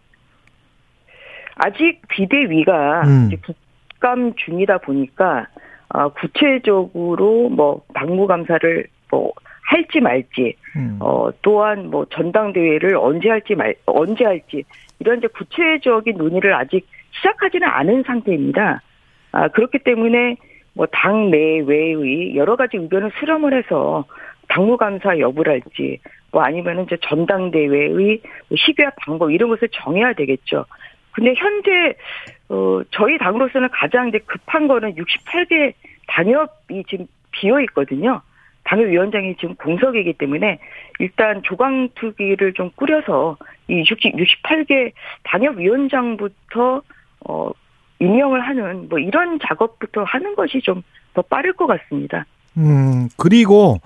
아직 비대위가 음. 국감 중이다 보니까 아, 구체적으로 뭐 당무감사를 뭐 할지 말지 음. 어 또한 뭐 전당대회를 언제 할지 말 언제 할지 이런 이제 구체적인 논의를 아직 시작하지는 않은 상태입니다. 아 그렇기 때문에 뭐 당 내외의 여러 가지 의견을 수렴을 해서 당무감사 여부랄지 뭐 아니면은 이제 전당대회의 뭐 시기와 방법 이런 것을 정해야 되겠죠. 근데 현재 어 저희 당으로서는 가장 이제 급한 거는 68개 당협이 지금 비어 있거든요. 당협위원장이 지금 공석이기 때문에 일단 조강투기를 좀 꾸려서 이 68개 당협위원장부터 어 임명을 하는 뭐 이런 작업부터 하는 것이 좀 더 빠를 것 같습니다. 음, 그리고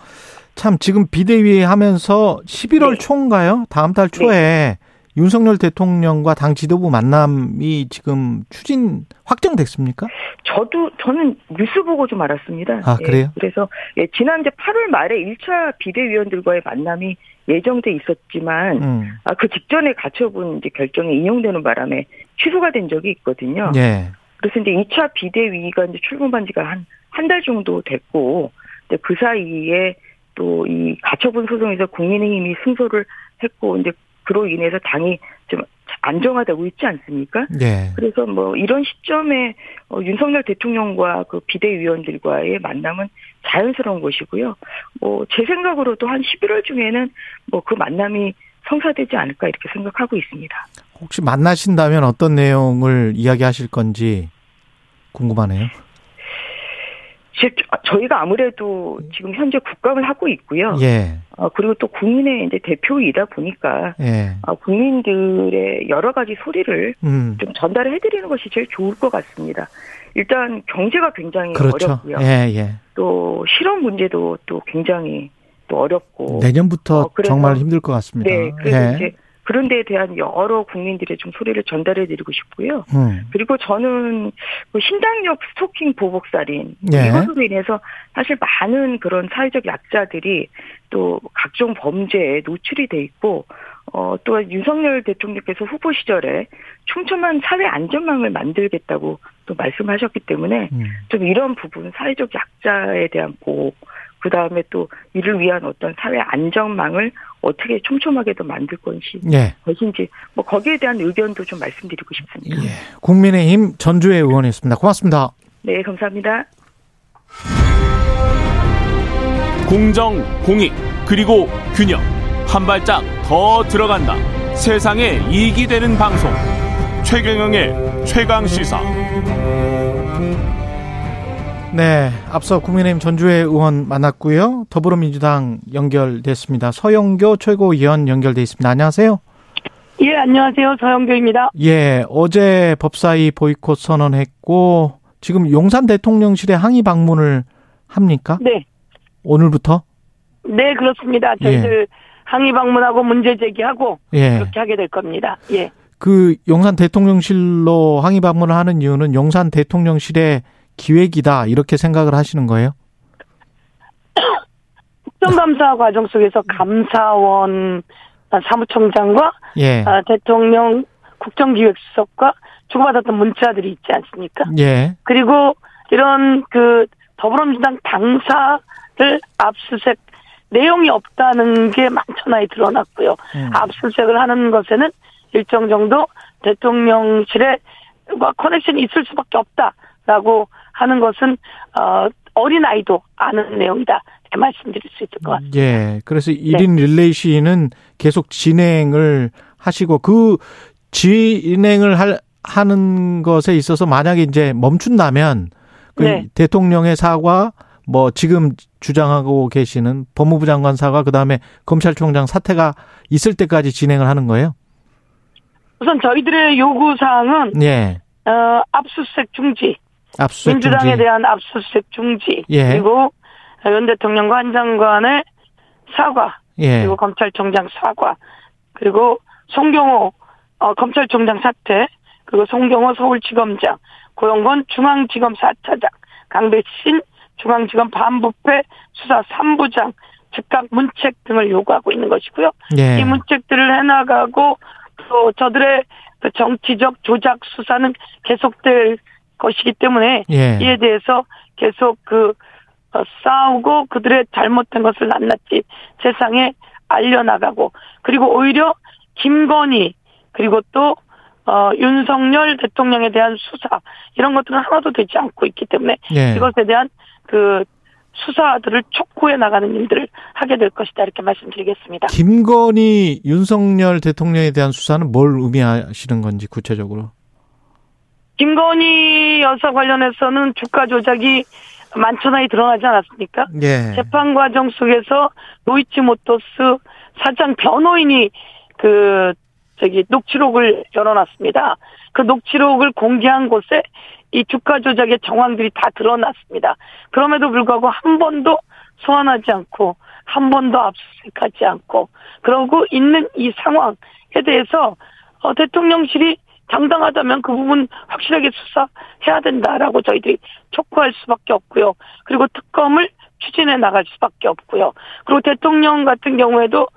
참 지금 비대위 하면서 11월 네. 초인가요? 다음 달 초에 윤석열 대통령과 당 지도부 만남이 지금 추진 확정됐습니까? 저도 저는 뉴스 보고 좀 알았습니다. 아, 그래요? 예, 그래서 예, 지난 이제 8월 말에 1차 비대위원들과의 만남이 예정돼 있었지만 음. 아, 그 직전에 가처분 이제 결정이 인용되는 바람에 취소가 된 적이 있거든요. 예. 그래서 이제 2차 비대위가 이제 출범한 지가 한, 한 달 정도 됐고, 그 사이에 또 이 가처분 소송에서 국민의힘이 승소를 했고, 이제 그로 인해서 당이 좀 안정화되고 있지 않습니까? 예. 그래서 뭐 이런 시점에 어, 윤석열 대통령과 그 비대위원들과의 만남은 자연스러운 것이고요. 뭐 제 생각으로도 한 11월 중에는 뭐 그 만남이 성사되지 않을까 이렇게 생각하고 있습니다. 혹시 만나신다면 어떤 내용을 이야기하실 건지 궁금하네요. 즉, 저희가 아무래도 지금 현재 국감을 하고 있고요. 예. 어, 그리고 또 국민의 이제 대표이다 보니까 예. 어, 국민들의 여러 가지 소리를 음. 좀 전달을 해드리는 것이 제일 좋을 것 같습니다. 일단 경제가 굉장히 그렇죠. 어렵고요. 예, 예. 또 실업 문제도 또 굉장히 또 어렵고 내년부터 어, 정말 힘들 것 같습니다. 네, 그래서 예. 이제 그런 데에 대한 여러 국민들의 좀 소리를 전달해 드리고 싶고요. 음. 그리고 저는 그 신당역 스토킹 보복살인 예. 이것으로 인해서 사실 많은 그런 사회적 약자들이 또 각종 범죄에 노출이 돼 있고 어, 또 윤석열 대통령께서 후보 시절에 촘촘한 사회 안전망을 만들겠다고 또 말씀하셨기 때문에 음. 좀 이런 부분 사회적 약자에 대한 보호 그 다음에 또 이를 위한 어떤 사회 안전망을 어떻게 촘촘하게 더 만들 건지 예. 것인지 뭐 거기에 대한 의견도 좀 말씀드리고 싶습니다. 국민의힘 전주의 의원이었습니다. 고맙습니다. 네, 감사합니다. 공정, 공익, 그리고 균형. 한 발짝 더 들어간다. 세상에 이익이 되는 방송. 최경영의 최강 시사. 네, 앞서 국민의힘 전주의 의원 만났고요. 더불어민주당 연결됐습니다. 서영교 최고위원 연결돼 있습니다. 안녕하세요. 예, 안녕하세요. 서영교입니다. 예, 어제 법사위 보이콧 선언했고 지금 용산 대통령실에 항의 방문을 합니까? 네. 오늘부터? 네, 그렇습니다. 저희들 항의 방문하고 문제 제기하고 예. 그렇게 하게 될 겁니다. 예. 그 용산 대통령실로 항의 방문을 하는 이유는 용산 대통령실의 기획이다 이렇게 생각을 하시는 거예요? 국정감사 과정 속에서 감사원 사무총장과 예. 아, 대통령 국정기획수석과 주고받았던 문자들이 있지 않습니까? 예. 그리고 이런 그 더불어민주당 당사를 압수수색 내용이 없다는 게 많잖아요 드러났고요. 음. 압수수색을 하는 것에는 일정 정도 대통령실에 과 커넥션이 있을 수밖에 없다라고 하는 것은 어, 어린 아이도 아는 내용이다 말씀드릴 수 있을 것 같습니다. 예. 그래서 1인 릴레이 시위는 계속 진행을 하시고 그 진행을 할 하는 것에 있어서 만약에 이제 멈춘다면 그 네. 대통령의 사과 뭐 지금 주장하고 계시는 법무부 장관 사과 그다음에 검찰총장 사퇴가 있을 때까지 진행을 하는 거예요? 우선 저희들의 요구 사항은 예. 어, 압수수색 중지, 압수수색 민주당에 중지. 대한 압수수색 중지, 예. 그리고 윤 대통령과 한 장관의 사과, 예. 그리고 검찰총장 사과, 그리고 송경호 어, 검찰총장 사퇴, 그리고 송경호 서울지검장, 고영건 중앙지검 4차장, 강백신 중앙지검 반부패 수사 3부장 즉각 문책 등을 요구하고 있는 것이고요. 예. 이 문책들을 해나가고 또 저들의 그 정치적 조작 수사는 계속될 것이기 때문에 예. 이에 대해서 계속 그 어, 싸우고 그들의 잘못된 것을 낱낱이 세상에 알려나가고 그리고 오히려 김건희 그리고 또 어, 윤석열 대통령에 대한 수사 이런 것들은 하나도 되지 않고 있기 때문에 예. 이것에 대한 그 수사들을 촉구해 나가는 일들을 하게 될 것이다 이렇게 말씀드리겠습니다. 김건희 윤석열 대통령에 대한 수사는 뭘 의미하시는 건지 구체적으로? 김건희 여사 관련해서는 주가 조작이 만천하에 드러나지 않았습니까? 예. 재판 과정 속에서 노이치 모터스 사장 변호인이 그 저기 녹취록을 열어놨습니다. 그 녹취록을 공개한 곳에 이 주가 조작의 정황들이 다 드러났습니다. 그럼에도 불구하고 한 번도 소환하지 않고 한 번도 압수수색하지 않고 그러고 있는 이 상황에 대해서 어, 대통령실이 당당하다면 그 부분 확실하게 수사해야 된다라고 저희들이 촉구할 수밖에 없고요. 그리고 특검을 추진해 나갈 수밖에 없고요. 그리고 대통령 같은 경우에도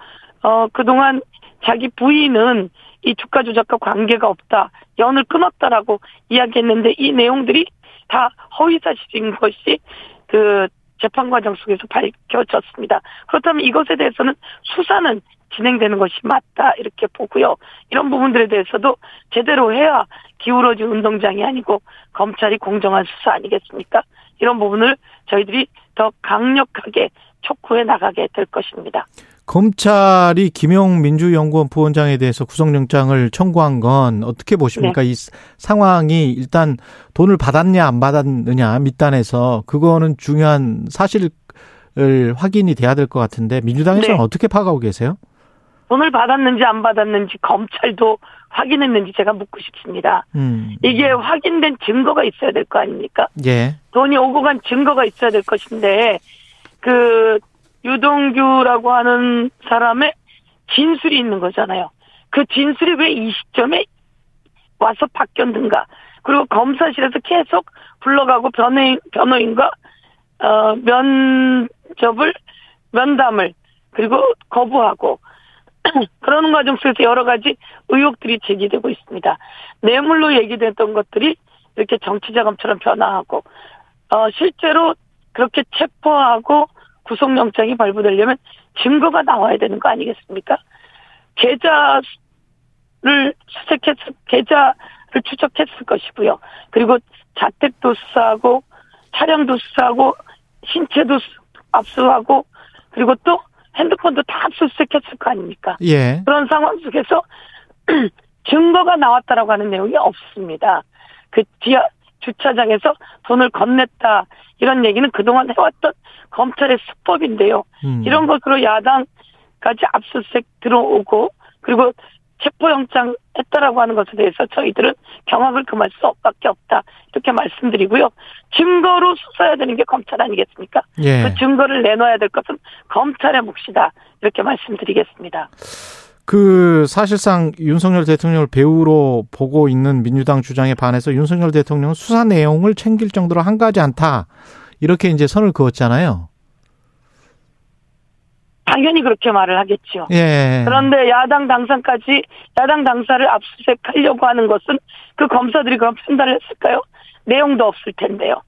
어 그동안 자기 부인은 이 주가 조작과 관계가 없다. 연을 끊었다라고 이야기했는데 이 내용들이 다 허위 사실인 것이 그 재판 과정 속에서 밝혀졌습니다. 그렇다면 이것에 대해서는 수사는 진행되는 것이 맞다 이렇게 보고요. 이런 부분들에 대해서도 제대로 해야 기울어진 운동장이 아니고 검찰이 공정한 수사 아니겠습니까? 이런 부분을 저희들이 더 강력하게 촉구해 나가게 될 것입니다. 검찰이 김용 민주연구원 부원장에 대해서 구속영장을 청구한 건 어떻게 보십니까? 네. 이 상황이 일단 돈을 받았냐 안 받았느냐 밑단에서 그거는 중요한 사실을 확인이 돼야 될 것 같은데 민주당에서는 네. 어떻게 파악하고 계세요? 돈을 받았는지 안 받았는지 검찰도 확인했는지 제가 묻고 싶습니다. 음. 이게 확인된 증거가 있어야 될 거 아닙니까? 예. 돈이 오고 간 증거가 있어야 될 것인데 그 유동규라고 하는 사람의 진술이 있는 거잖아요. 그 진술이 왜 이 시점에 와서 바뀌었는가? 그리고 검사실에서 계속 불러가고 변호인, 변호인과 어, 면접을 면담을 그리고 거부하고 그러는 과정 속에서 여러 가지 의혹들이 제기되고 있습니다. 뇌물로 얘기됐던 것들이 이렇게 정치자금처럼 변화하고 어 실제로 그렇게 체포하고 구속영장이 발부되려면 증거가 나와야 되는 거 아니겠습니까? 계좌를 수색했 계좌를 추적했을 것이고요. 그리고 자택도 수사하고 차량도 수사하고 신체도 압수하고 그리고 또 핸드폰도 다 압수수색했을 거 아닙니까? 예. 그런 상황 속에서 증거가 나왔다라고 하는 내용이 없습니다. 그 지하 주차장에서 돈을 건넸다 이런 얘기는 그동안 해왔던 검찰의 수법인데요. 음. 이런 것으로 야당까지 압수수색 들어오고 그리고 체포영장 했다라고 하는 것에 대해서 저희들은 경악을 금할 수 밖에 없다 이렇게 말씀드리고요. 증거로 수사해야 되는 게 검찰 아니겠습니까? 예. 그 증거를 내놔야 될 것은 검찰의 몫이다 이렇게 말씀드리겠습니다. 그 사실상 윤석열 대통령을 배우로 보고 있는 민주당 주장에 반해서 윤석열 대통령은 수사 내용을 챙길 정도로 한가하지 않다 이렇게 이제 선을 그었잖아요. 당연히 그렇게 말을 하겠죠. 예. 그런데 야당 당사까지 야당 당사를 압수수색하려고 하는 것은 그 검사들이 그런 판단을 했을까요? 내용도 없을 텐데요.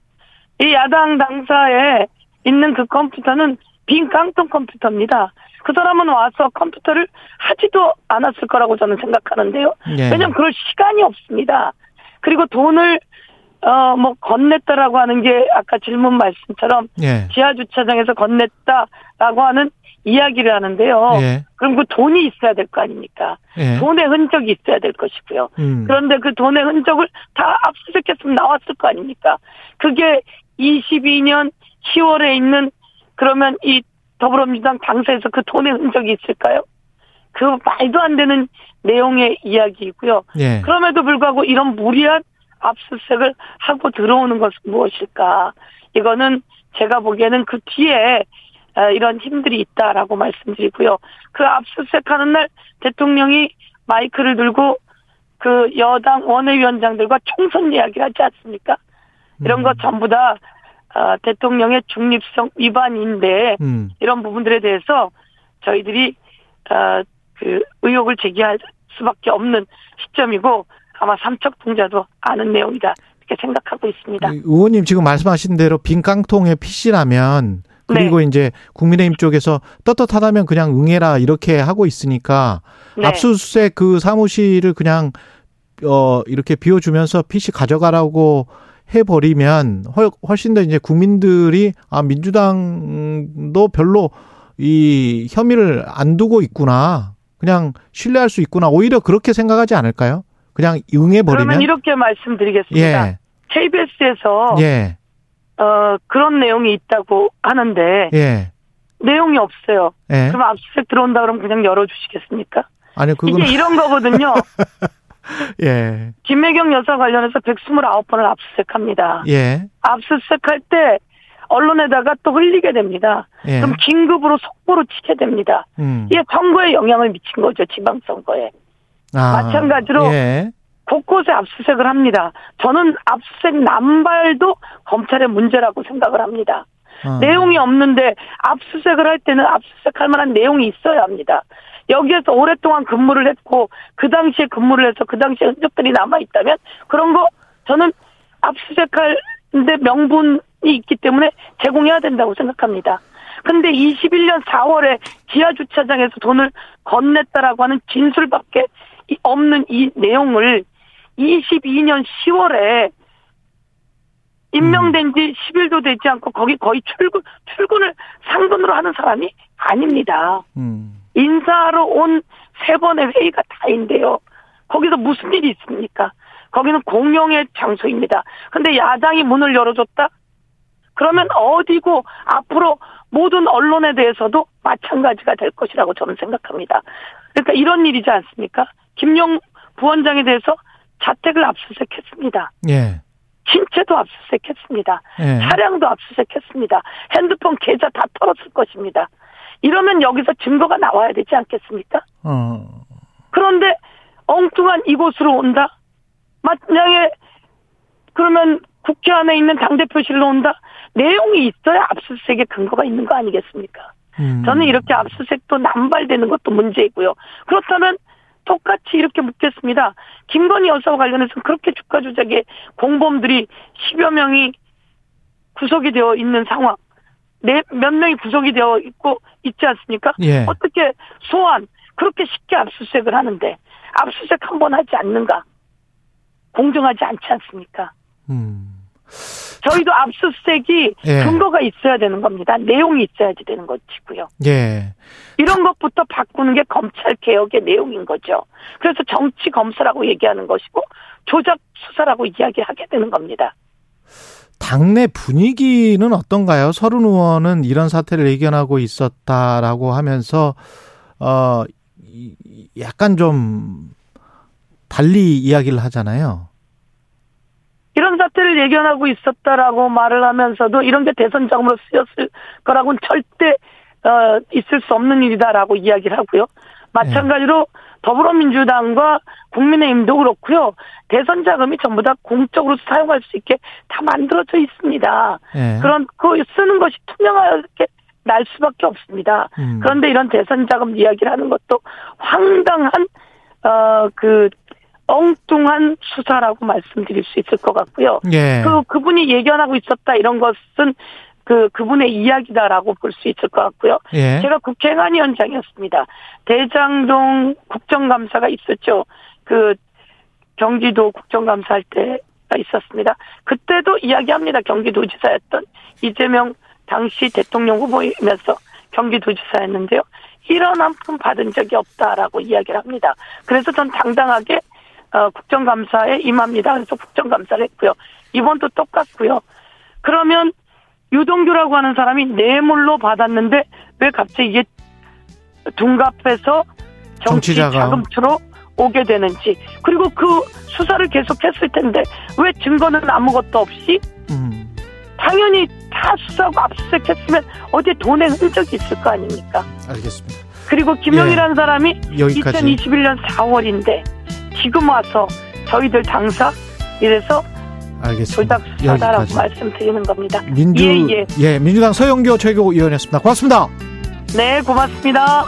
이 야당 당사에 있는 그 컴퓨터는 빈 깡통 컴퓨터입니다. 그 사람은 와서 컴퓨터를 하지도 않았을 거라고 저는 생각하는데요. 예. 왜냐하면 그럴 시간이 없습니다. 그리고 돈을 어 뭐 건넸다라고 하는 게 아까 질문 말씀처럼 예. 지하 주차장에서 건넸다라고 하는 이야기를 하는데요. 예. 그럼 그 돈이 있어야 될 거 아닙니까? 예. 돈의 흔적이 있어야 될 것이고요. 음. 그런데 그 돈의 흔적을 다 압수수색했으면 나왔을 거 아닙니까? 그게 22년 10월에 있는 그러면 이 더불어민주당 당사에서 그 돈의 흔적이 있을까요? 그 말도 안 되는 내용의 이야기이고요. 예. 그럼에도 불구하고 이런 무리한 압수수색을 하고 들어오는 것은 무엇일까? 이거는 제가 보기에는 그 뒤에 어, 이런 힘들이 있다라고 말씀드리고요. 그 압수수색하는 날 대통령이 마이크를 들고 그 여당 원외위원장들과 총선 이야기를 하지 않습니까? 이런 것 음. 전부 다 어, 대통령의 중립성 위반인데 음. 이런 부분들에 대해서 저희들이 어, 그 의혹을 제기할 수밖에 없는 시점이고 아마 삼척 동자도 아는 내용이다 이렇게 생각하고 있습니다. 의원님 지금 말씀하신 대로 빈 깡통의 PC라면 그리고 네. 이제 국민의힘 쪽에서 떳떳하다면 그냥 응해라 이렇게 하고 있으니까 네. 압수수색 그 사무실을 그냥 어 이렇게 비워주면서 PC 가져가라고 해버리면 훨씬 더 이제 국민들이 아 민주당도 별로 이 혐의를 안 두고 있구나 그냥 신뢰할 수 있구나 오히려 그렇게 생각하지 않을까요? 그냥 응해버리면 그러면 이렇게 말씀드리겠습니다. 예. KBS에서 예. 어, 그런 내용이 있다고 하는데 예. 내용이 없어요. 예. 그럼 압수수색 들어온다 그러면 그냥 열어주시겠습니까? 아니 그건 이게 이런 거거든요. 예. 김혜경 여사 관련해서 129번을 압수수색합니다. 예. 압수수색할 때 언론에다가 또 흘리게 됩니다. 예. 그럼 긴급으로 속보로 치게 됩니다. 음. 이게 선거에 영향을 미친 거죠, 지방선거에. 아, 마찬가지로 예. 곳곳에 압수색을 합니다. 저는 압수색 남발도 검찰의 문제라고 생각을 합니다. 어. 내용이 없는데 압수색을 할 때는 압수색할 만한 내용이 있어야 합니다. 여기에서 오랫동안 근무를 했고 그 당시에 근무를 해서 그 당시에 흔적들이 남아 있다면 그런 거 저는 압수색할데 명분이 있기 때문에 제공해야 된다고 생각합니다. 근데 21년 4월에 지하 주차장에서 돈을 건넸다라고 하는 진술밖에 이- 없는 이 내용을 22년 10월에 임명된 지 10일도 되지 않고 거기 거의 출근 출근을 상근으로 하는 사람이 아닙니다. 음. 인사하러 온 세 번의 회의가 다인데요. 거기서 무슨 일이 있습니까? 거기는 공용의 장소입니다. 근데 야당이 문을 열어줬다? 그러면 어디고 앞으로 모든 언론에 대해서도 마찬가지가 될 것이라고 저는 생각합니다. 그러니까 이런 일이지 않습니까? 김용 부원장에 대해서 자택을 압수수색했습니다. 예. 신체도 압수수색했습니다. 예. 차량도 압수수색했습니다. 핸드폰 계좌 다 털었을 것입니다. 이러면 여기서 증거가 나와야 되지 않겠습니까? 어. 그런데 엉뚱한 이곳으로 온다? 만약에 그러면 국회 안에 있는 당대표실로 온다? 내용이 있어야 압수수색에 근거가 있는 거 아니겠습니까? 음. 저는 이렇게 압수수색도 남발되는 것도 문제이고요. 그렇다면 똑같이 이렇게 묻겠습니다. 김건희 여사와 관련해서 그렇게 주가 조작에 공범들이 10여 명이 구속이 되어 있는 상황. 네, 몇 명이 구속이 되어 있고 있지 않습니까? 예. 어떻게 소환 그렇게 쉽게 압수수색을 하는데 압수수색 한 번 하지 않는가? 공정하지 않지 않습니까? 음. 저희도 압수수색이 예. 근거가 있어야 되는 겁니다. 내용이 있어야지 되는 것이고요. 예. 이런 것부터 바꾸는 게 검찰 개혁의 내용인 거죠. 그래서 정치 검사라고 얘기하는 것이고 조작 수사라고 이야기하게 되는 겁니다. 당내 분위기는 어떤가요? 서른 의원은 이런 사태를 예견하고 있었다라고 하면서 어 약간 좀 달리 이야기를 하잖아요. 이런 사태를 예견하고 있었다라고 말을 하면서도 이런 게 대선 자금으로 쓰였을 거라고는 절대 어, 있을 수 없는 일이다라고 이야기를 하고요. 마찬가지로 더불어민주당과 국민의힘도 그렇고요. 대선 자금이 전부 다 공적으로 사용할 수 있게 다 만들어져 있습니다. 예. 그런 그 쓰는 것이 투명하게 날 수밖에 없습니다. 음. 그런데 이런 대선 자금 이야기를 하는 것도 황당한 어그 엉뚱한 수사라고 말씀드릴 수 있을 것 같고요. 예. 그 그분이 예견하고 있었다 이런 것은 그 그분의 이야기다라고 볼 수 있을 것 같고요. 예. 제가 국회행안위원장이었습니다. 대장동 국정감사가 있었죠. 그 경기도 국정감사 할 때가 있었습니다. 그때도 이야기합니다. 경기도지사였던 이재명 당시 대통령 후보이면서 경기도지사였는데요. 이런 한 푼 받은 적이 없다라고 이야기를 합니다. 그래서 전 당당하게 어, 국정감사에 임합니다. 그래서 국정감사를 했고요. 이번도 똑같고요. 그러면 유동규라고 하는 사람이 뇌물로 받았는데 왜 갑자기 이게 둔갑해서 정치. 자금투로 오게 되는지 그리고 그 수사를 계속했을 텐데 왜 증거는 아무것도 없이 음. 당연히 다 수사하고 압수수색했으면 어디에 돈의 흔적이 있을 거 아닙니까? 알겠습니다. 그리고 김영이라는 사람이 예. 여기까지. 2021년 4월인데 지금 와서 저희들 당사 이래서 알겠습니다. 조작 수사다라고 여기까지. 말씀드리는 겁니다. 민주 예, 예. 민주당 서영교 최고위원이었습니다. 고맙습니다. 네, 고맙습니다.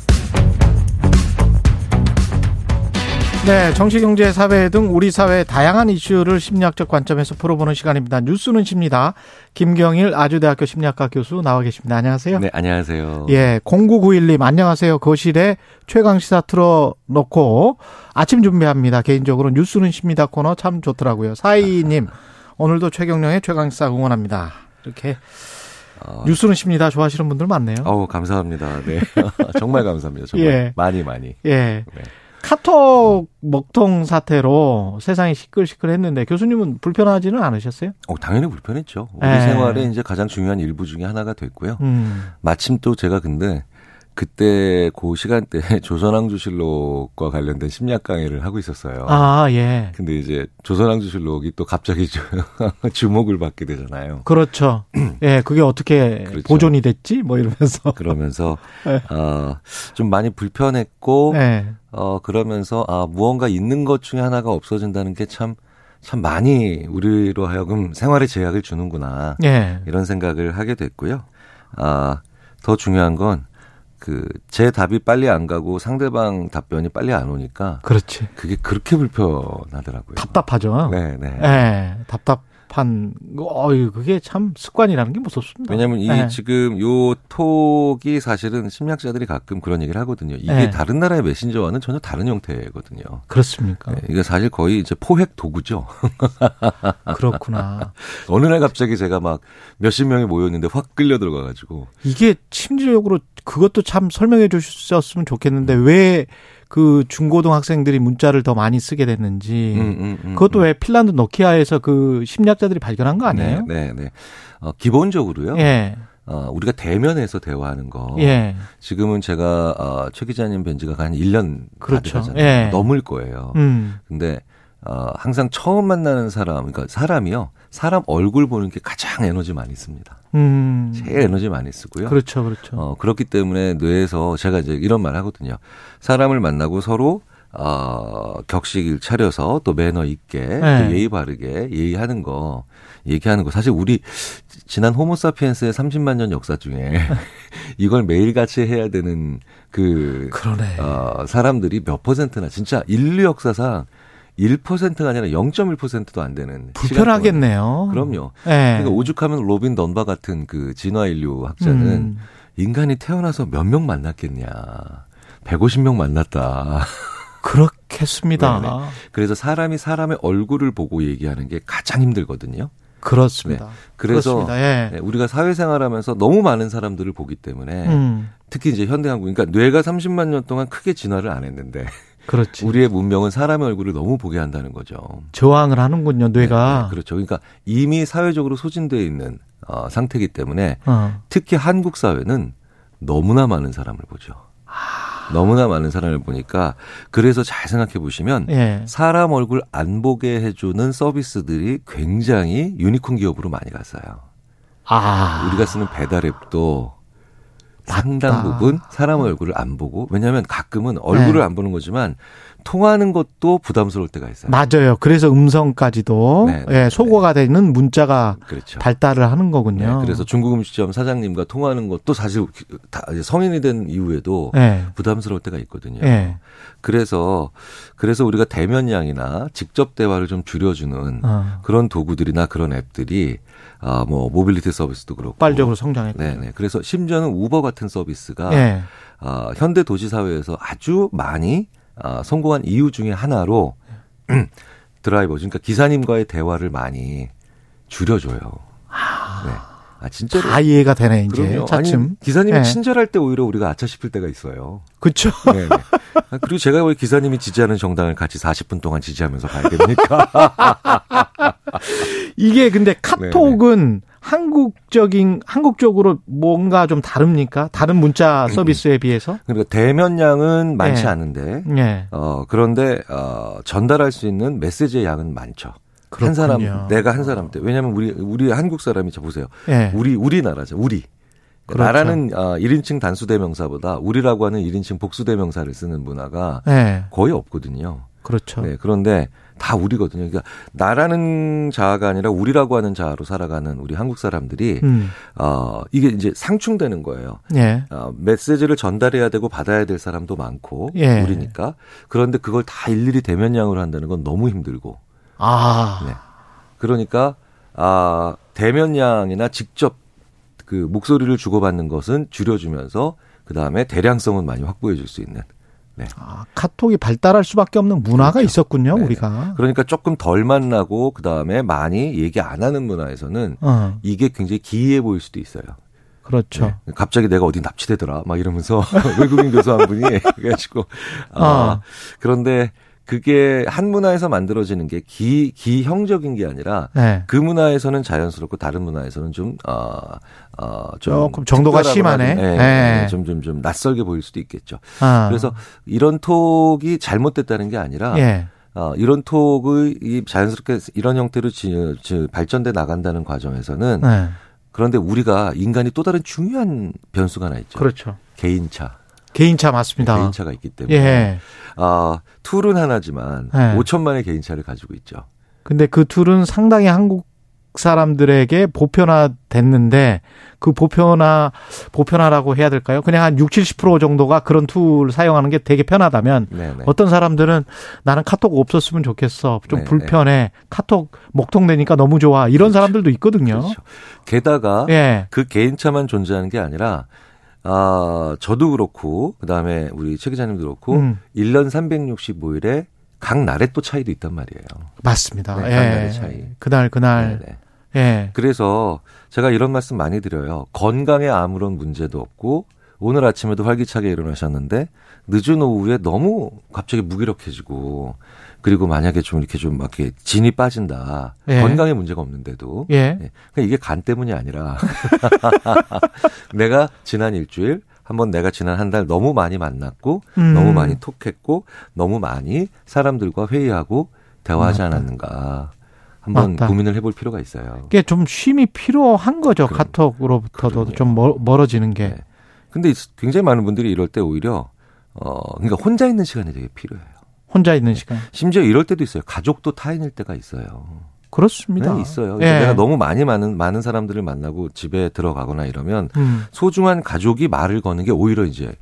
네, 정치, 경제, 사회 등 우리 사회의 다양한 이슈를 심리학적 관점에서 풀어보는 시간입니다. 뉴스는 십니다. 김경일 아주대학교 심리학과 교수 나와 계십니다. 안녕하세요. 네, 안녕하세요. 예, 0991님 안녕하세요. 거실에 최강 시사 틀어놓고 아침 준비합니다. 개인적으로 뉴스는 십니다 코너 참 좋더라고요. 사이님 오늘도 최경령의 최강 시사 응원합니다. 이렇게 어... 뉴스는 십니다. 좋아하시는 분들 많네요. 어우, 감사합니다. 네. 정말 감사합니다. 정말. 예. 많이, 많이. 예. 네. 카톡 먹통 사태로 세상이 시끌시끌했는데 교수님은 불편하지는 않으셨어요? 어, 당연히 불편했죠. 우리 네. 생활에 이제 가장 중요한 일부 중에 하나가 됐고요. 음. 마침 또 제가 근데 그때 그 시간대에 조선왕조실록과 관련된 심리학 강의를 하고 있었어요. 아, 예. 근데 이제 조선왕조실록이 또 갑자기 주목을 받게 되잖아요. 그렇죠. 예, 그게 어떻게 그렇죠. 보존이 됐지? 뭐 이러면서. 그러면서, 네. 어, 좀 많이 불편했고, 네. 어, 그러면서, 아, 무언가 있는 것 중에 하나가 없어진다는 게 참, 참 많이 우리로 하여금 생활에 제약을 주는구나. 예. 이런 생각을 하게 됐고요. 아, 더 중요한 건 그 제 답이 빨리 안 가고 상대방 답변이 빨리 안 오니까 그렇지. 그게 그렇게 불편하더라고요. 답답하죠. 네, 네. 네, 답답 판, 어유 그게 참 습관이라는 게 무섭습니다. 왜냐하면 이 네. 지금 요 톡이 사실은 심리학자들이 가끔 그런 얘기를 하거든요. 이게 네. 다른 나라의 메신저와는 전혀 다른 형태거든요. 그렇습니까? 네, 이게 사실 거의 이제 포획 도구죠. 그렇구나. 어느 날 갑자기 제가 막 몇십 명이 모였는데 확 끌려 들어가가지고 이게 심리적으로 그것도 참 설명해 주셨으면 좋겠는데 왜 그 중고등 학생들이 문자를 더 많이 쓰게 됐는지 음, 음, 음, 그것도 음. 왜 핀란드 노키아에서 그 심리학자들이 발견한 거 아니에요? 네, 네. 네. 어, 기본적으로요. 예. 어, 우리가 대면에서 대화하는 거. 예. 지금은 제가 어, 최 기자님 뵌 지가 한 1년 그렇죠. 다 예. 넘을 거예요. 음. 근데 어, 항상 처음 만나는 사람, 그러니까 사람이요. 사람 얼굴 보는 게 가장 에너지 많이 씁니다. 음. 제일 에너지 많이 쓰고요. 그렇죠, 그렇죠. 어, 그렇기 때문에 뇌에서 제가 이제 이런 말 하거든요. 사람을 만나고 서로 어, 격식을 차려서 또 매너 있게 네. 또 예의 바르게 예의하는 거 얘기하는 거 사실 우리 지난 호모사피엔스의 30만 년 역사 중에 이걸 매일같이 해야 되는 그 그러네. 어, 사람들이 몇 퍼센트나 진짜 인류 역사상 1%가 아니라 0.1%도 안 되는 불편하겠네요. 그럼요. 네. 그러니까 오죽하면 로빈 던바 같은 그 진화 인류 학자는 음. 인간이 태어나서 몇 명 만났겠냐. 150명 만났다. 그렇겠습니다. 네네. 그래서 사람이 사람의 얼굴을 보고 얘기하는 게 가장 힘들거든요. 그렇습니다. 네. 그래서 그렇습니다. 예. 네, 우리가 사회생활하면서 너무 많은 사람들을 보기 때문에 음. 특히 이제 현대한국 그러니까 뇌가 30만 년 동안 크게 진화를 안 했는데 그렇지. 우리의 문명은 사람의 얼굴을 너무 보게 한다는 거죠. 저항을 하는군요, 뇌가. 네, 네, 그렇죠. 그러니까 이미 사회적으로 소진되어 있는 어, 상태이기 때문에 어. 특히 한국 사회는 너무나 많은 사람을 보죠. 아. 너무나 많은 사람을 보니까 그래서 잘 생각해 보시면 예. 사람 얼굴 안 보게 해주는 서비스들이 굉장히 유니콘 기업으로 많이 갔어요. 아. 우리가 쓰는 배달 앱도 상당 부분 사람 얼굴을 안 보고 왜냐하면 가끔은 얼굴을 네. 안 보는 거지만 통하는 것도 부담스러울 때가 있어요. 맞아요. 그래서 음성까지도 네, 네, 예, 소거가 되는 문자가 그렇죠. 발달을 하는 거군요. 네, 그래서 중국 음식점 사장님과 통화하는 것도 사실 다 성인이 된 이후에도 네. 부담스러울 때가 있거든요. 네. 그래서 그래서 우리가 대면양이나 직접 대화를 좀 줄여주는 어. 그런 도구들이나 그런 앱들이 아, 뭐, 모빌리티 서비스도 그렇고. 빨적으로 성장했고. 네 네. 그래서 심지어는 우버 같은 서비스가, 네. 아, 현대 도시 사회에서 아주 많이, 아, 성공한 이유 중에 하나로, 드라이버, 그러니까 기사님과의 대화를 많이 줄여줘요. 아. 네. 아, 진짜로. 다 이해가 되네, 이제. 그럼요. 차츰. 아니, 기사님이 네. 친절할 때 오히려 우리가 아차 싶을 때가 있어요. 그쵸. 네, 네. 아, 그리고 제가 왜 기사님이 지지하는 정당을 같이 40분 동안 지지하면서 가야 됩니까? 이게 근데 카톡은 네네. 한국적인, 한국적으로 뭔가 좀 다릅니까? 다른 문자 서비스에 비해서? 그러니까 대면량은 많지 네. 않은데, 네. 어, 그런데, 어, 전달할 수 있는 메시지의 양은 많죠. 그렇군요. 한 사람 내가 한 사람 때 왜냐하면 우리 우리 한국 사람이 저 보세요. 네. 우리 우리나라죠. 우리 그렇죠. 나라는 어, 1인칭 단수 대명사보다 우리라고 하는 1인칭 복수 대명사를 쓰는 문화가 네. 거의 없거든요. 그렇죠. 네, 그런데 다 우리거든요. 그러니까 나라는 자아가 아니라 우리라고 하는 자아로 살아가는 우리 한국 사람들이 음. 어 이게 이제 상충되는 거예요. 예. 어, 메시지를 전달해야 되고 받아야 될 사람도 많고 예. 우리니까 그런데 그걸 다 일일이 대면양으로 한다는 건 너무 힘들고. 아. 네. 그러니까 아 대면양이나 직접 그 목소리를 주고받는 것은 줄여주면서 그 다음에 대량성은 많이 확보해 줄 수 있는. 네. 아, 카톡이 발달할 수밖에 없는 문화가 그렇죠. 있었군요, 네 우리가. 그러니까 조금 덜 만나고 그 다음에 많이 얘기 안 하는 문화에서는 어. 이게 굉장히 기이해 보일 수도 있어요. 그렇죠. 네. 갑자기 내가 어디 납치되더라, 막 이러면서 외국인 교수 한 분이 해가지고 아, 어. 그런데 그게 한 문화에서 만들어지는 게 기, 기형적인 게 아니라 네. 그 문화에서는 자연스럽고 다른 문화에서는 좀, 어, 어, 좀. 조금 정도가 심하네. 네, 네. 좀, 좀, 좀 낯설게 보일 수도 있겠죠. 아. 그래서 이런 톡이 잘못됐다는 게 아니라 예. 어, 이런 톡의 이 자연스럽게 이런 형태로 지, 지, 발전돼 나간다는 과정에서는 네. 그런데 우리가 인간이 또 다른 중요한 변수가 하나 있죠. 그렇죠. 개인차. 개인차 맞습니다. 개인차가 있기 때문에. 예. 아, tool은 하나지만 예. 5천만의 개인차를 가지고 있죠. 근데 그 tool은 상당히 한국 사람들에게 보편화됐는데 그 보편화 보편화라고 해야 될까요? 그냥 한 6, 70% 정도가 그런 tool 사용하는 게 되게 편하다면 네네. 어떤 사람들은 나는 카톡 없었으면 좋겠어. 좀 네네. 불편해. 카톡 먹통 되니까 너무 좋아. 이런 그렇죠. 사람들도 있거든요. 그렇죠. 게다가 예. 그 개인차만 존재하는 게 아니라 아, 저도 그렇고, 그 다음에 우리 최 기자님도 그렇고, 음. 1년 365일에 각 날에 또 차이도 있단 말이에요. 맞습니다. 네, 각 예. 날의 차이. 그날, 그날. 네네. 네. 예. 그래서 제가 이런 말씀 많이 드려요. 건강에 아무런 문제도 없고, 오늘 아침에도 활기차게 일어나셨는데, 늦은 오후에 너무 갑자기 무기력해지고, 그리고 만약에 좀 이렇게 좀 막 이렇게 진이 빠진다. 예. 건강에 문제가 없는데도. 예. 예. 그러니까 이게 간 때문이 아니라 내가 지난 일주일 한번 내가 지난 한 달 너무 많이 만났고 음. 너무 많이 톡했고 너무 많이 사람들과 회의하고 대화하지 맞다. 않았는가. 한번 맞다. 고민을 해볼 필요가 있어요. 이게 좀 쉼이 필요한 거죠. 그럼, 카톡으로부터도 그럼요. 좀 멀 어지는 게. 네. 근데 굉장히 많은 분들이 이럴 때 오히려 어 그러니까 혼자 있는 시간이 되게 필요해요. 혼자 있는 시간. 심지어 이럴 때도 있어요. 가족도 타인일 때가 있어요. 그렇습니다. 네, 있어요. 예. 내가 너무 많이 많은 많은 사람들을 만나고 집에 들어가거나 이러면 음. 소중한 가족이 말을 거는 게 오히려 이제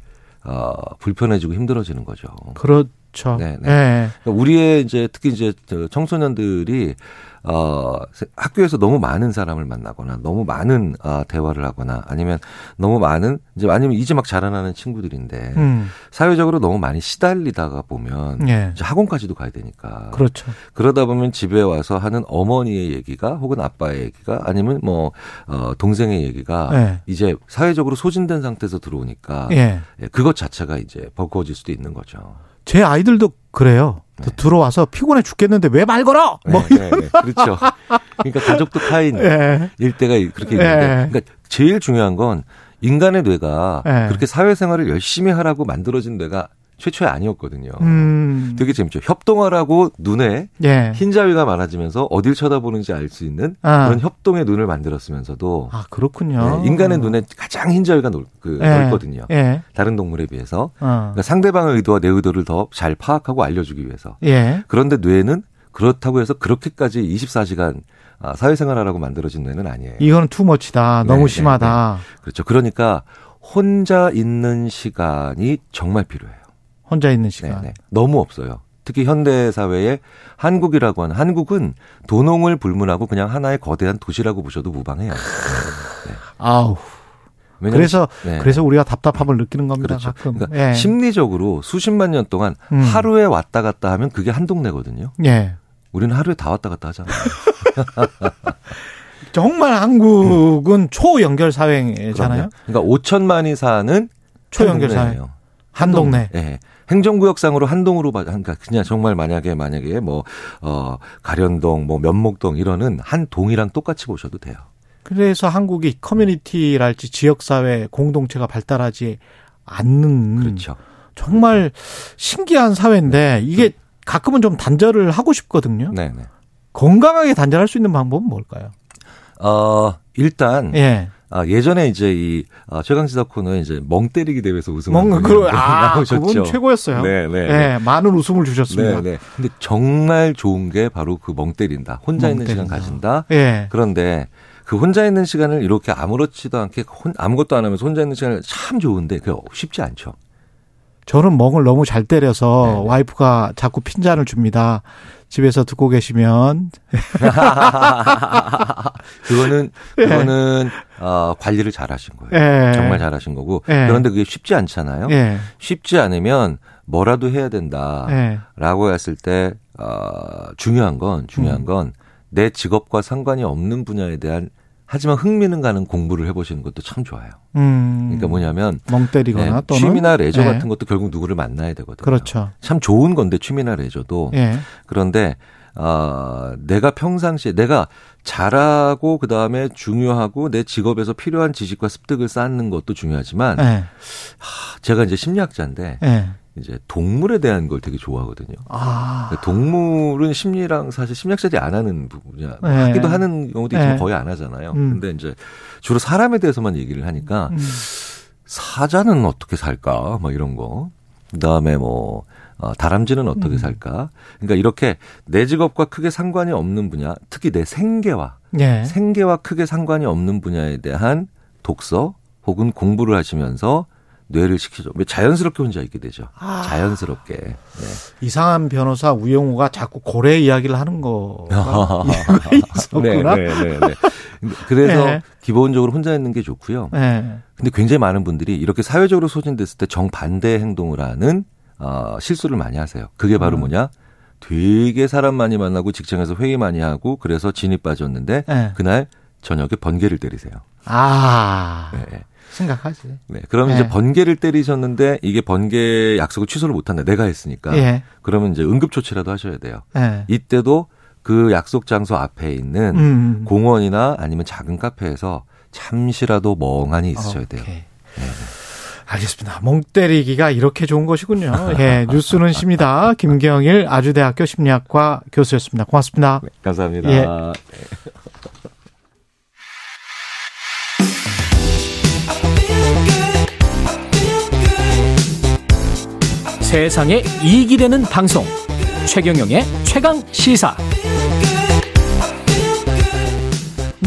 어, 불편해지고 힘들어지는 거죠. 그렇 죠. 네, 네. 예. 그러니까 우리의 이제 특히 이제 청소년들이 어, 학교에서 너무 많은 사람을 만나거나 너무 많은 어, 대화를 하거나 아니면 너무 많은 이제 아니면 이제 막 자라나는 친구들인데 음. 사회적으로 너무 많이 시달리다가 보면 예. 이제 학원까지도 가야 되니까 그렇죠. 그러다 보면 집에 와서 하는 어머니의 얘기가 혹은 아빠의 얘기가 아니면 뭐 어, 동생의 얘기가 예. 이제 사회적으로 소진된 상태에서 들어오니까 예. 예 그것 자체가 이제 버거워질 수도 있는 거죠. 제 아이들도 그래요. 네. 들어와서 피곤해 죽겠는데 왜 말 걸어? 뭐 네, 네, 그렇죠. 그러니까 가족도 타인일 네. 때가 그렇게 있는데, 그러니까 제일 중요한 건 인간의 뇌가 그렇게 사회생활을 열심히 하라고 만들어진 뇌가 최초에 아니었거든요. 음. 되게 재밌죠. 협동하라고 눈에 예. 흰자위가 많아지면서 어딜 쳐다보는지 알 수 있는 아. 그런 협동의 눈을 만들었으면서도 아 그렇군요. 네, 인간의 눈에 가장 흰자위가 넓, 그, 예. 넓거든요. 예. 다른 동물에 비해서 어. 그러니까 상대방의 의도와 내 의도를 더 잘 파악하고 알려주기 위해서. 예. 그런데 뇌는 그렇다고 해서 그렇게까지 24시간 아, 사회생활하라고 만들어진 뇌는 아니에요. 이거는 투머치다. 너무 네, 네 심하다. 네, 네. 그렇죠. 그러니까 혼자 있는 시간이 정말 필요해요. 혼자 있는 시간. 네네. 너무 없어요. 특히 현대 사회에 한국이라고 하는 한국은 도농을 불문하고 그냥 하나의 거대한 도시라고 보셔도 무방해요. 네. 아우. 그래서 네. 그래서 우리가 답답함을 느끼는 겁니다. 그렇죠. 가끔. 그러니까 예. 심리적으로 수십만 년 동안 음. 하루에 왔다 갔다 하면 그게 한 동네거든요. 예. 우리는 하루에 다 왔다 갔다 하잖아요. 정말 한국은 음. 초연결 사회잖아요. 그러니까 5천만이 사는 초연결 사회. 한 동네. 예. 행정구역상으로 한동으로 봐, 그러니까 그냥 정말 만약에 만약에 뭐, 어, 가련동, 뭐 면목동 이러는 한 동이랑 똑같이 보셔도 돼요. 그래서 한국이 커뮤니티랄지 지역사회 공동체가 발달하지 않는. 그렇죠. 정말 신기한 사회인데 이게 가끔은 좀 단절을 하고 싶거든요. 네 네. 건강하게 단절할 수 있는 방법은 뭘까요? 어, 일단. 예. 아, 예전에 이제 이 아, 최강지사 코너에 이제 멍 때리기 대회에서 우승한 멍, 그, 아, 나오셨죠. 그분 최고였어요. 네, 네, 네. 많은 웃음을 주셨습니다. 네, 네. 근데 정말 좋은 게 바로 그 멍 때린다. 혼자 멍 있는 때린다. 시간 가진다. 예. 그런데 그 혼자 있는 시간을 이렇게 아무렇지도 않게 혼, 아무것도 안 하면서 혼자 있는 시간을 참 좋은데 그게 쉽지 않죠. 저는 멍을 너무 잘 때려서 네네. 와이프가 자꾸 핀잔을 줍니다. 집에서 듣고 계시면 그거는 예. 그거는 예. 어, 관리를 잘하신 거예요. 예. 정말 잘하신 거고 예. 그런데 그게 쉽지 않잖아요. 예. 쉽지 않으면 뭐라도 해야 된다라고 예. 했을 때 어, 중요한 건 중요한 음. 건내 직업과 상관이 없는 분야에 대한 하지만 흥미는 가는 공부를 해보시는 것도 참 좋아요. 음. 그러니까 뭐냐면 멍 때리거나 네, 또는 취미나 레저 네. 같은 것도 결국 누구를 만나야 되거든요. 그렇죠. 참 좋은 건데 취미나 레저도 예. 그런데 어, 내가 평상시에 내가 잘하고 그 다음에 중요하고 내 직업에서 필요한 지식과 습득을 쌓는 것도 중요하지만 예. 하, 제가 이제 심리학자인데 예. 이제 동물에 대한 걸 되게 좋아하거든요. 아. 그러니까 동물은 심리랑 사실 심리학자들이 안 하는 부분이야. 뭐 네. 하기도 하는 경우도 있지만 네. 거의 안 하잖아요. 음. 근데 이제 주로 사람에 대해서만 얘기를 하니까 음. 사자는 어떻게 살까? 뭐 이런 거. 그 다음에 뭐 어, 다람쥐는 어떻게 음. 살까? 그러니까 이렇게 내 직업과 크게 상관이 없는 분야, 특히 내 생계와 네. 생계와 크게 상관이 없는 분야에 대한 독서 혹은 공부를 하시면서 뇌를 시키죠. 자연스럽게 혼자 있게 되죠. 아. 자연스럽게. 네. 이상한 변호사 우영우가 자꾸 고래 이야기를 하는 거가 있었구나. 네, 네, 네, 네. 그래서 네. 기본적으로 혼자 있는 게 좋고요. 네. 근데 굉장히 많은 분들이 이렇게 사회적으로 소진됐을 때 정반대 행동을 하는 어, 실수를 많이 하세요. 그게 바로 음. 뭐냐? 되게 사람 많이 만나고 직장에서 회의 많이 하고 그래서 진이 빠졌는데 네. 그날 저녁에 번개를 때리세요. 아. 네. 생각하지. 네. 그럼 네. 이제 번개를 때리셨는데 이게 번개 약속을 취소를 못 한다. 내가 했으니까. 예. 그러면 이제 응급 조치라도 하셔야 돼요. 예. 이때도 그 약속 장소 앞에 있는 음. 음. 공원이나 아니면 작은 카페에서 잠시라도 멍하니 있으셔야 돼요. 네. 알겠습니다. 멍 때리기가 이렇게 좋은 것이군요. 예, 뉴스는 십니다. 김경일 아주대학교 심리학과 교수였습니다. 고맙습니다. 네, 감사합니다. 예. 세상에 이익이 되는 방송 최경영의 최강 시사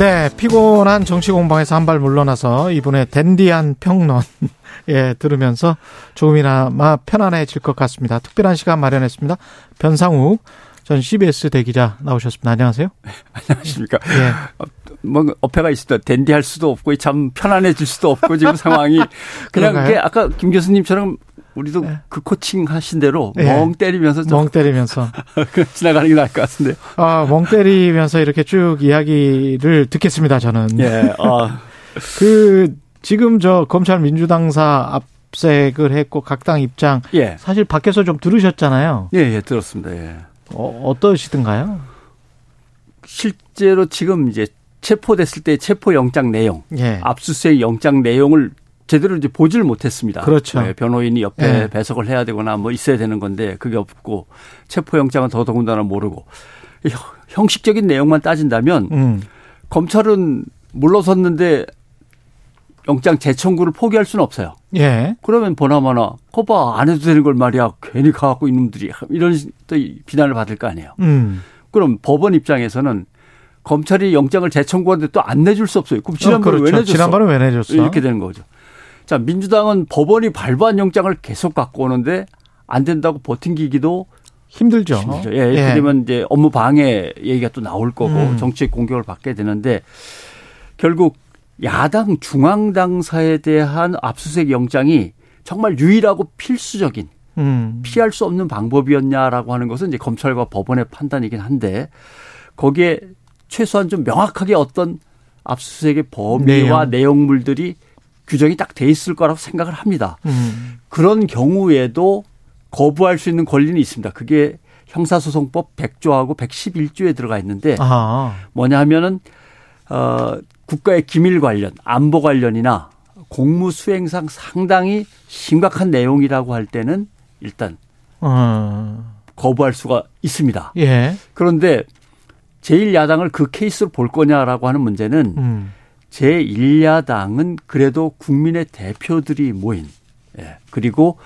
네 피곤한 정치 공방에서 한 발 물러나서 이분의 댄디한 평론 예 들으면서 조금이나마 편안해질 것 같습니다 특별한 시간 마련했습니다 변상욱 전 CBS 대기자 나오셨습니다. 안녕하세요. 안녕하십니까. 예. 뭐 어폐가 때 댄디할 수도 없고 참 편안해질 수도 없고 지금 상황이 그냥 그게 아까 김 교수님처럼 우리도 네. 그 코칭 하신 대로 네. 멍 때리면서 멍 때리면서 지나가는 게 나을 것 같은데요. 아, 멍 때리면서 이렇게 쭉 이야기를 듣겠습니다, 저는. 예. 아. 그 지금 저 검찰 민주당사 압색을 했고 각 당 입장 예. 사실 밖에서 좀 들으셨잖아요. 예, 예, 들었습니다. 예. 어, 어떠시던가요? 실제로 지금 이제 체포됐을 때 체포 영장 내용, 예. 압수수색 영장 내용을 제대로 이제 보지를 못했습니다. 그렇죠. 네, 변호인이 옆에 네. 배석을 해야 되거나 뭐 있어야 되는 건데 그게 없고 체포영장은 더더군다나 모르고 형식적인 내용만 따진다면 음. 검찰은 물러섰는데 영장 재청구를 포기할 수는 없어요. 예. 그러면 보나마나 거봐 안 해도 되는 걸 말이야 괜히 가갖고 이놈들이 이런 또 비난을 받을 거 아니에요. 음. 그럼 법원 입장에서는 검찰이 영장을 재청구하는데 또 안 내줄 수 없어요. 그럼 지난번에 어, 그렇죠. 왜 내줬어? 지난번에 왜 내줬어? 이렇게 되는 거죠. 자, 민주당은 법원이 발부한 영장을 계속 갖고 오는데 안 된다고 버팅기기도 힘들죠. 힘들죠. 예, 예. 그러면 이제 업무 방해 얘기가 또 나올 거고 음. 정치적 공격을 받게 되는데 결국 야당 중앙 당사에 대한 압수수색 영장이 정말 유일하고 필수적인 음. 피할 수 없는 방법이었냐라고 하는 것은 이제 검찰과 법원의 판단이긴 한데 거기에 최소한 좀 명확하게 어떤 압수수색의 범위와 내용. 내용물들이 규정이 딱 돼 있을 거라고 생각을 합니다. 음. 그런 경우에도 거부할 수 있는 권리는 있습니다. 그게 형사소송법 100조하고 111조에 들어가 있는데 아. 뭐냐 하면은 어 국가의 기밀 관련, 안보 관련이나 공무 수행상 상당히 심각한 내용이라고 할 때는 일단 어. 거부할 수가 있습니다. 예. 그런데 제1야당을 그 케이스로 볼 거냐라고 하는 문제는 음. 제1야당은 그래도 국민의 대표들이 모인 예. 그리고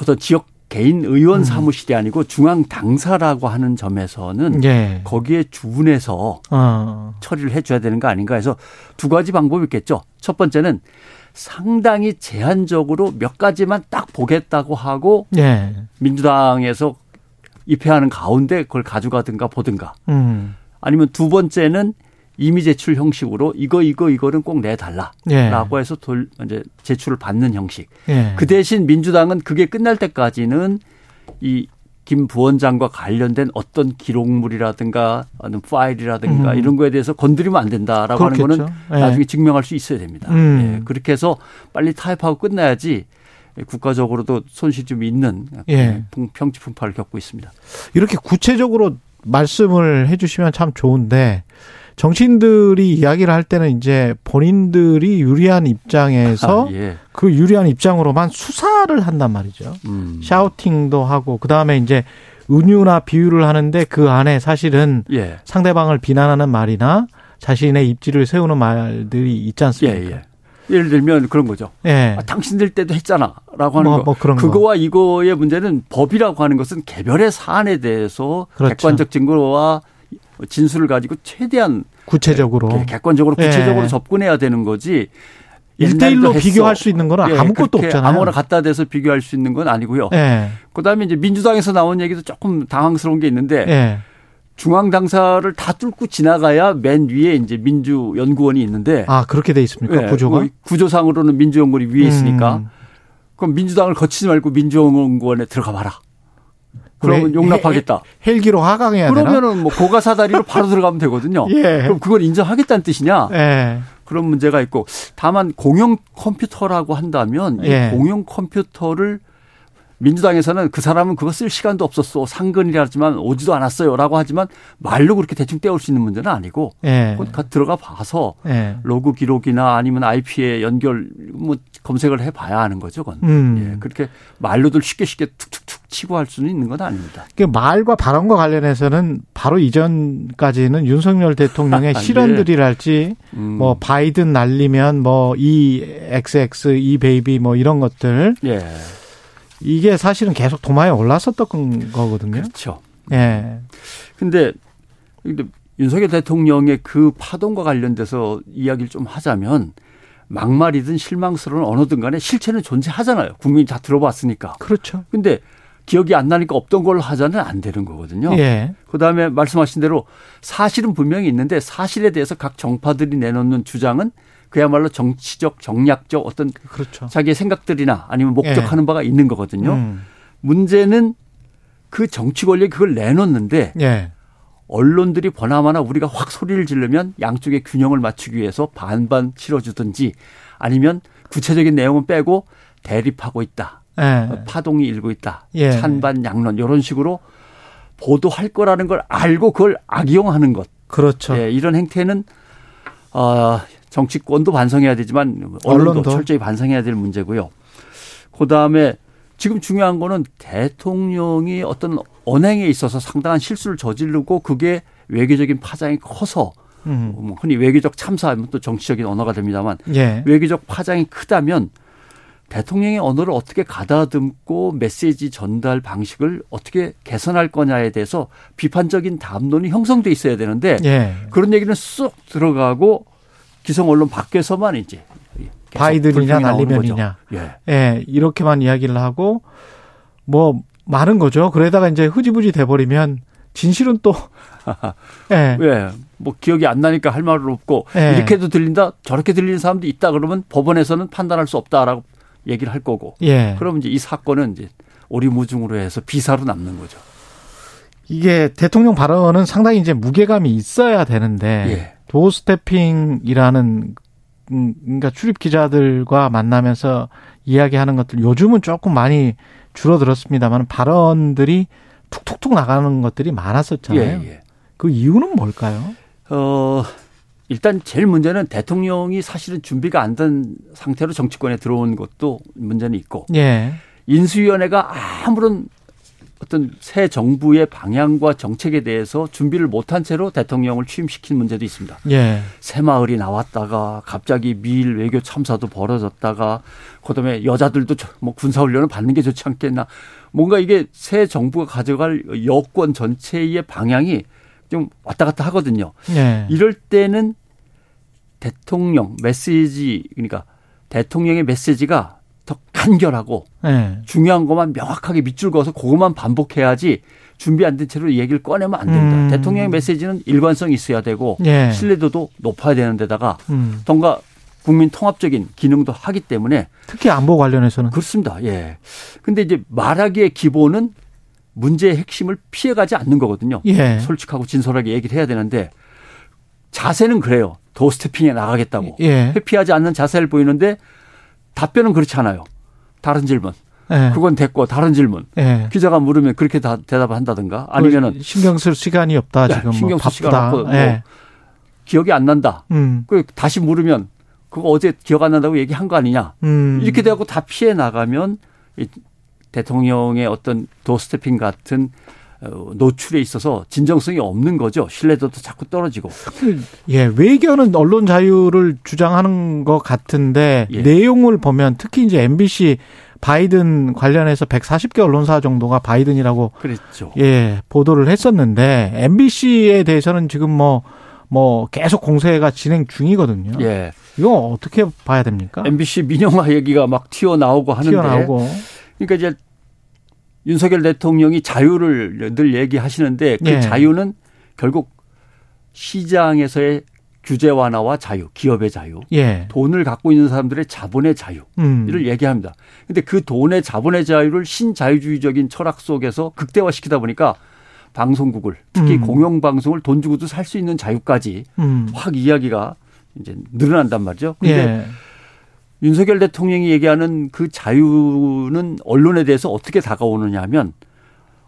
어떤 지역 개인 의원 음. 사무실이 아니고 중앙 당사라고 하는 점에서는 예. 거기에 주분해서 어. 처리를 해줘야 되는 거 아닌가 해서 두 가지 방법이 있겠죠. 첫 번째는 상당히 제한적으로 몇 가지만 딱 보겠다고 하고 예. 민주당에서 입회하는 가운데 그걸 가져가든가 보든가. 음. 아니면 두 번째는 이미 제출 형식으로 이거 이거 이거는 꼭 내달라라고 예. 해서 돌 이제 제출을 받는 형식. 예. 그 대신 민주당은 그게 끝날 때까지는 이 김 부원장과 관련된 어떤 기록물이라든가 아니면 파일이라든가 음. 이런 거에 대해서 건드리면 안 된다라고 그렇겠죠. 하는 거는 예. 나중에 증명할 수 있어야 됩니다. 음. 예. 그렇게 해서 빨리 타협하고 끝나야지 국가적으로도 손실 좀 있는 예. 평지풍파를 겪고 있습니다. 이렇게 구체적으로 말씀을 해주시면 참 좋은데 정치인들이 이야기를 할 때는 이제 본인들이 유리한 입장에서 아, 예. 그 유리한 입장으로만 수사를 한단 말이죠. 음. 샤우팅도 하고 그 다음에 이제 은유나 비유를 하는데 그 안에 사실은 예. 상대방을 비난하는 말이나 자신의 입지를 세우는 말들이 있지 않습니까? 예, 예. 예를 들면 그런 거죠. 예. 아, 당신들 때도 했잖아라고 하는 뭐, 거. 뭐 그런 그거와 거. 이거의 문제는 법이라고 하는 것은 개별의 사안에 대해서 그렇죠. 객관적 증거와 진술을 가지고 최대한 구체적으로 객관적으로 구체적으로 예. 접근해야 되는 거지. 일대일로 비교할 수 있는 건 예, 아무것도 없잖아요. 아무나 갖다 대서 비교할 수 있는 건 아니고요. 예. 그다음에 이제 민주당에서 나온 얘기도 조금 당황스러운 게 있는데 예. 중앙 당사를 다 뚫고 지나가야 맨 위에 이제 민주연구원이 있는데 아 그렇게 돼 있습니까 예, 구조가 뭐 구조상으로는 민주연구원이 위에 있으니까 음. 그럼 민주당을 거치지 말고 민주연구원에 들어가 봐라. 그러면 용납하겠다. 헬기로 하강해야 그러면은 되나? 뭐 고가 사다리로 바로 들어가면 되거든요. 예. 그럼 그걸 인정하겠다는 뜻이냐? 예. 그런 문제가 있고 다만 공용 컴퓨터라고 한다면 예. 이 공용 컴퓨터를 민주당에서는 그 사람은 그거 쓸 시간도 없었어. 상근이라지만 오지도 않았어요라고 하지만 말로 그렇게 대충 떼올 수 있는 문제는 아니고 예. 들어가 봐서 예. 로그 기록이나 아니면 IP에 연결 뭐 검색을 해 봐야 하는 거죠. 그건. 음. 예. 그렇게 말로들 쉽게 쉽게 툭툭툭 치고 할 수는 있는 건 아닙니다. 그 말과 발언과 관련해서는 바로 이전까지는 윤석열 대통령의 아, 실언들이랄지 음. 뭐 바이든 날리면 뭐이 XX 이 베이비 뭐 이런 것들 예. 이게 사실은 계속 도마에 올랐었던 거거든요. 그렇죠. 예. 근데 근데 윤석열 대통령의 그 파동과 관련돼서 이야기를 좀 하자면 막말이든 실망스러운 언어든 간에 실체는 존재하잖아요. 국민이 다 들어봤으니까. 그렇죠. 근데 기억이 안 나니까 없던 걸로 하자는 안 되는 거거든요. 예. 그다음에 말씀하신 대로 사실은 분명히 있는데 사실에 대해서 각 정파들이 내놓는 주장은 그야말로 정치적 정략적 어떤 그렇죠. 자기의 생각들이나 아니면 목적하는 예. 바가 있는 거거든요. 음. 문제는 그 정치 권력이 그걸 내놓는데 예. 언론들이 보나마나 우리가 확 소리를 지르면 양쪽의 균형을 맞추기 위해서 반반 치러주든지 아니면 구체적인 내용은 빼고 대립하고 있다. 예. 파동이 일고 있다. 예. 찬반 양론 이런 식으로 보도할 거라는 걸 알고 그걸 악용하는 것. 그렇죠. 예, 이런 행태는 어, 정치권도 반성해야 되지만 언론도, 언론도. 철저히 반성해야 될 문제고요. 그 다음에 지금 중요한 거는 대통령이 어떤 언행에 있어서 상당한 실수를 저지르고 그게 외교적인 파장이 커서 음. 뭐 흔히 외교적 참사하면 또 정치적인 언어가 됩니다만 예. 외교적 파장이 크다면 대통령의 언어를 어떻게 가다듬고 메시지 전달 방식을 어떻게 개선할 거냐에 대해서 비판적인 담론이 형성돼 있어야 되는데 예. 그런 얘기는 쑥 들어가고 기성 언론 밖에서만 이제 바이든이냐 날리면이냐. 예. 예. 이렇게만 이야기를 하고 뭐 많은 거죠. 그러다가 이제 흐지부지 돼 버리면 진실은 또 예. 예. 뭐 기억이 안 나니까 할 말은 없고 예. 이렇게도 들린다 저렇게 들리는 사람도 있다 그러면 법원에서는 판단할 수 없다라고 얘기를 할 거고. 예. 그러면 이제 이 사건은 이제 오리무중으로 해서 비사로 남는 거죠. 이게 대통령 발언은 상당히 이제 무게감이 있어야 되는데 예. 도스태핑이라는 음, 그러니까 출입 기자들과 만나면서 이야기하는 것들 요즘은 조금 많이 줄어들었습니다만 발언들이 툭툭툭 나가는 것들이 많았었잖아요. 예, 예. 그 이유는 뭘까요? 어, 일단 제일 문제는 대통령이 사실은 준비가 안 된 상태로 정치권에 들어온 것도 문제는 있고 예. 인수위원회가 아무런 어떤 새 정부의 방향과 정책에 대해서 준비를 못한 채로 대통령을 취임시킨 문제도 있습니다. 예. 새마을이 나왔다가 갑자기 미일 외교 참사도 벌어졌다가 그다음에 여자들도 뭐 군사 훈련을 받는 게 좋지 않겠나. 뭔가 이게 새 정부가 가져갈 여권 전체의 방향이 좀 왔다 갔다 하거든요. 예. 이럴 때는 대통령 메시지 그러니까 대통령의 메시지가 더 간결하고 예. 중요한 것만 명확하게 밑줄 그어서 그것만 반복해야지 준비 안 된 채로 얘기를 꺼내면 안 됩니다. 음. 대통령의 메시지는 일관성이 있어야 되고 예. 신뢰도도 높아야 되는 데다가 음. 뭔가 국민 통합적인 기능도 하기 때문에 특히 안보 관련해서는 그렇습니다. 예. 근데 이제 말하기의 기본은 문제의 핵심을 피해가지 않는 거거든요. 예. 솔직하고 진솔하게 얘기를 해야 되는데 자세는 그래요. 도스태핑에 나가겠다고. 예. 회피하지 않는 자세를 보이는데 답변은 그렇지 않아요. 다른 질문. 예. 그건 됐고 다른 질문. 예. 기자가 물으면 그렇게 다 대답을 한다든가 아니면은 신경 쓸 시간이 없다 네, 지금 신경 뭐쓸 시간. 없고 뭐 예. 기억이 안 난다. 음. 그 다시 물으면 그거 어제 기억 안 난다고 얘기한 거 아니냐. 음. 이렇게 돼갖고 다 피해 나가면 이 대통령의 어떤 도스태핑 같은 어, 노출에 있어서 진정성이 없는 거죠. 신뢰도도 자꾸 떨어지고. 예, 외교는 언론 자유를 주장하는 것 같은데 예. 내용을 보면 특히 이제 MBC 바이든 관련해서 140개 언론사 정도가 바이든이라고 그랬죠. 예, 보도를 했었는데 MBC에 대해서는 지금 뭐뭐 계속 공세가 진행 중이거든요. 예. 이거 어떻게 봐야 됩니까? MBC 민영화 얘기가 막 튀어나오고 하는데. 튀어나오고. 그러니까 이제 윤석열 대통령이 자유를 늘 얘기하시는데 그 예. 자유는 결국 시장에서의 규제 완화와 자유, 기업의 자유, 예. 돈을 갖고 있는 사람들의 자본의 자유. 음. 이를 얘기합니다. 근데 그 돈의 자본의 자유를 신자유주의적인 철학 속에서 극대화시키다 보니까 방송국을 특히 음. 공영 방송을 돈 주고도 살 수 있는 자유까지 음. 확 이야기가 이제 늘어난단 말이죠. 근데 예. 윤석열 대통령이 얘기하는 그 자유는 언론에 대해서 어떻게 다가오느냐 하면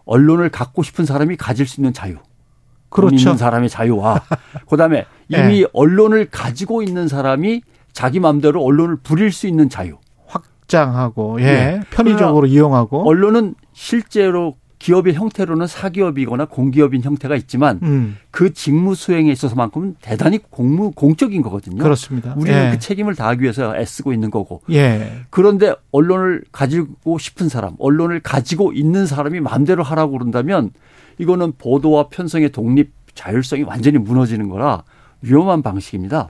언론을 갖고 싶은 사람이 가질 수 있는 자유. 돈 그렇죠. 있는 사람의 자유와 그다음에 이미 예. 언론을 가지고 있는 사람이 자기 마음대로 언론을 부릴 수 있는 자유. 확장하고 예. 예. 편의적으로 이용하고 언론은 실제로 기업의 형태로는 사기업이거나 공기업인 형태가 있지만 음. 그 직무 수행에 있어서만큼은 대단히 공무 공적인 거거든요. 그렇습니다. 우리는 예. 그 책임을 다하기 위해서 애쓰고 있는 거고. 예. 그런데 언론을 가지고 싶은 사람, 언론을 가지고 있는 사람이 마음대로 하라고 그런다면 이거는 보도와 편성의 독립 자율성이 완전히 무너지는 거라 위험한 방식입니다.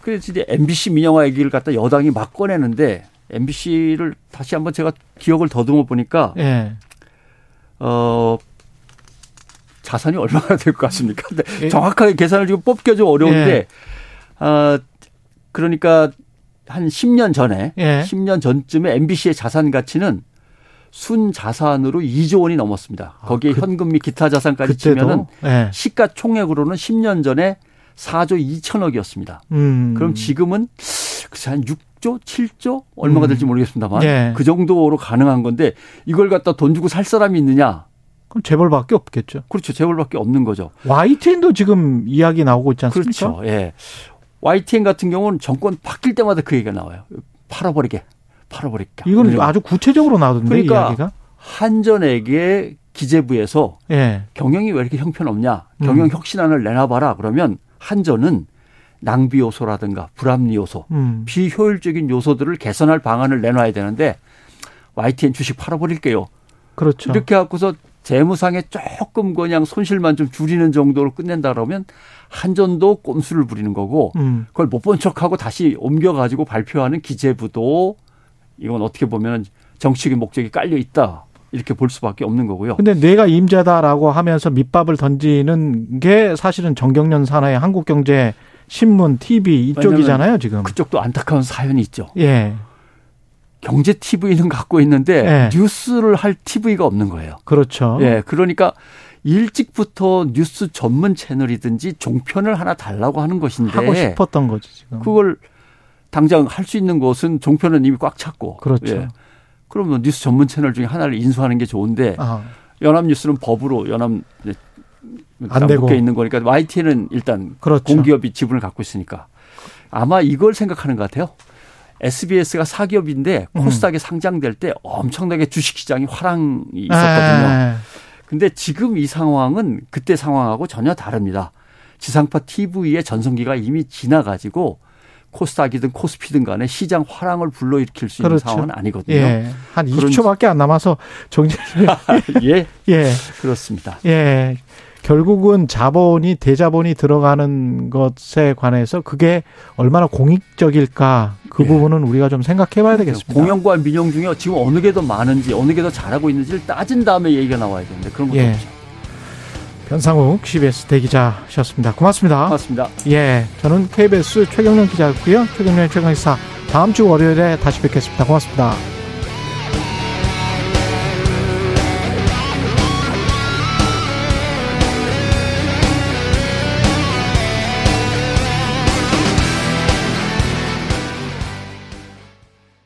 그래서 이제 MBC 민영화 얘기를 갖다 여당이 막 꺼내는데 MBC를 다시 한번 제가 기억을 더듬어 보니까 예. 어 자산이 얼마나 될 것 같습니까? 근데 예. 정확하게 계산을 지금 뽑기가 좀 어려운데 예. 아 그러니까 한 10년 전에 예. 10년 전쯤에 MBC의 자산 가치는 순 자산으로 2조 원이 넘었습니다. 거기에 현금 및 기타 자산까지 아, 그때도? 치면은 예. 시가 총액으로는 10년 전에 4조 2천억이었습니다. 음. 그럼 지금은 글쎄 한 6 조, 7조 얼마가 음. 될지 모르겠습니다만 예. 그 정도로 가능한 건데 이걸 갖다 돈 주고 살 사람이 있느냐? 그럼 재벌밖에 없겠죠. 그렇죠. 재벌밖에 없는 거죠. YTN도 지금 이야기 나오고 있지 않습니까? 그렇죠. 예. YTN 같은 경우는 정권 바뀔 때마다 그 얘기가 나와요. 팔아버리게. 팔아버릴까. 이건 아주 구체적으로 나오던데 그러니까 이야기가. 한전에게 기재부에서 예. 경영이 왜 이렇게 형편없냐. 경영 음. 혁신안을 내놔봐라. 그러면 한전은 낭비 요소라든가 불합리 요소, 음. 비효율적인 요소들을 개선할 방안을 내놔야 되는데 YTN 주식 팔아버릴게요. 그렇죠. 이렇게 갖고서 재무상에 조금 그냥 손실만 좀 줄이는 정도로 끝낸다 그러면 한전도 꼼수를 부리는 거고 음. 그걸 못 본 척하고 다시 옮겨가지고 발표하는 기재부도 이건 어떻게 보면 정치적인 목적이 깔려 있다 이렇게 볼 수밖에 없는 거고요. 근데 내가 임자다라고 하면서 밑밥을 던지는 게 사실은 정경련 산하의 한국 경제 신문, TV 이쪽이잖아요, 지금. 그쪽도 안타까운 사연이 있죠. 예. 경제 TV는 갖고 있는데 예. 뉴스를 할 TV가 없는 거예요. 그렇죠. 예, 그러니까 일찍부터 뉴스 전문 채널이든지 종편을 하나 달라고 하는 것인데 하고 싶었던 거지, 지금. 그걸 당장 할 수 있는 곳은 종편은 이미 꽉 찼고. 그렇죠. 예. 그러면 뉴스 전문 채널 중에 하나를 인수하는 게 좋은데 아. 연합뉴스는 법으로 연합 안 되고. 묶여 있는 거니까 YTN은 일단 그렇죠. 공기업이 지분을 갖고 있으니까 아마 이걸 생각하는 것 같아요. SBS가 사기업인데 코스닥에 음. 상장될 때 엄청나게 주식시장이 화랑이 있었거든요. 에. 근데 지금 이 상황은 그때 상황하고 전혀 다릅니다. 지상파 TV의 전성기가 이미 지나가지고 코스닥이든 코스피든 간에 시장 화랑을 불러일으킬 수 있는 그렇죠. 상황은 아니거든요. 예. 한 20초밖에 안 남아서 정리를 예. 예. 그렇습니다. 예. 결국은 자본이 대자본이 들어가는 것에 관해서 그게 얼마나 공익적일까 그 예. 부분은 우리가 좀 생각해 봐야 되겠습니다. 공영과 민영 중에 지금 어느 게 더 많은지 어느 게 더 잘하고 있는지를 따진 다음에 얘기가 나와야 되는데 그런 것도 예. 없죠. 변상욱 CBS 대기자셨습니다. 고맙습니다. 고맙습니다. 예, 저는 KBS 최경련 기자였고요. 최경련 최강기사 다음 주 월요일에 다시 뵙겠습니다. 고맙습니다.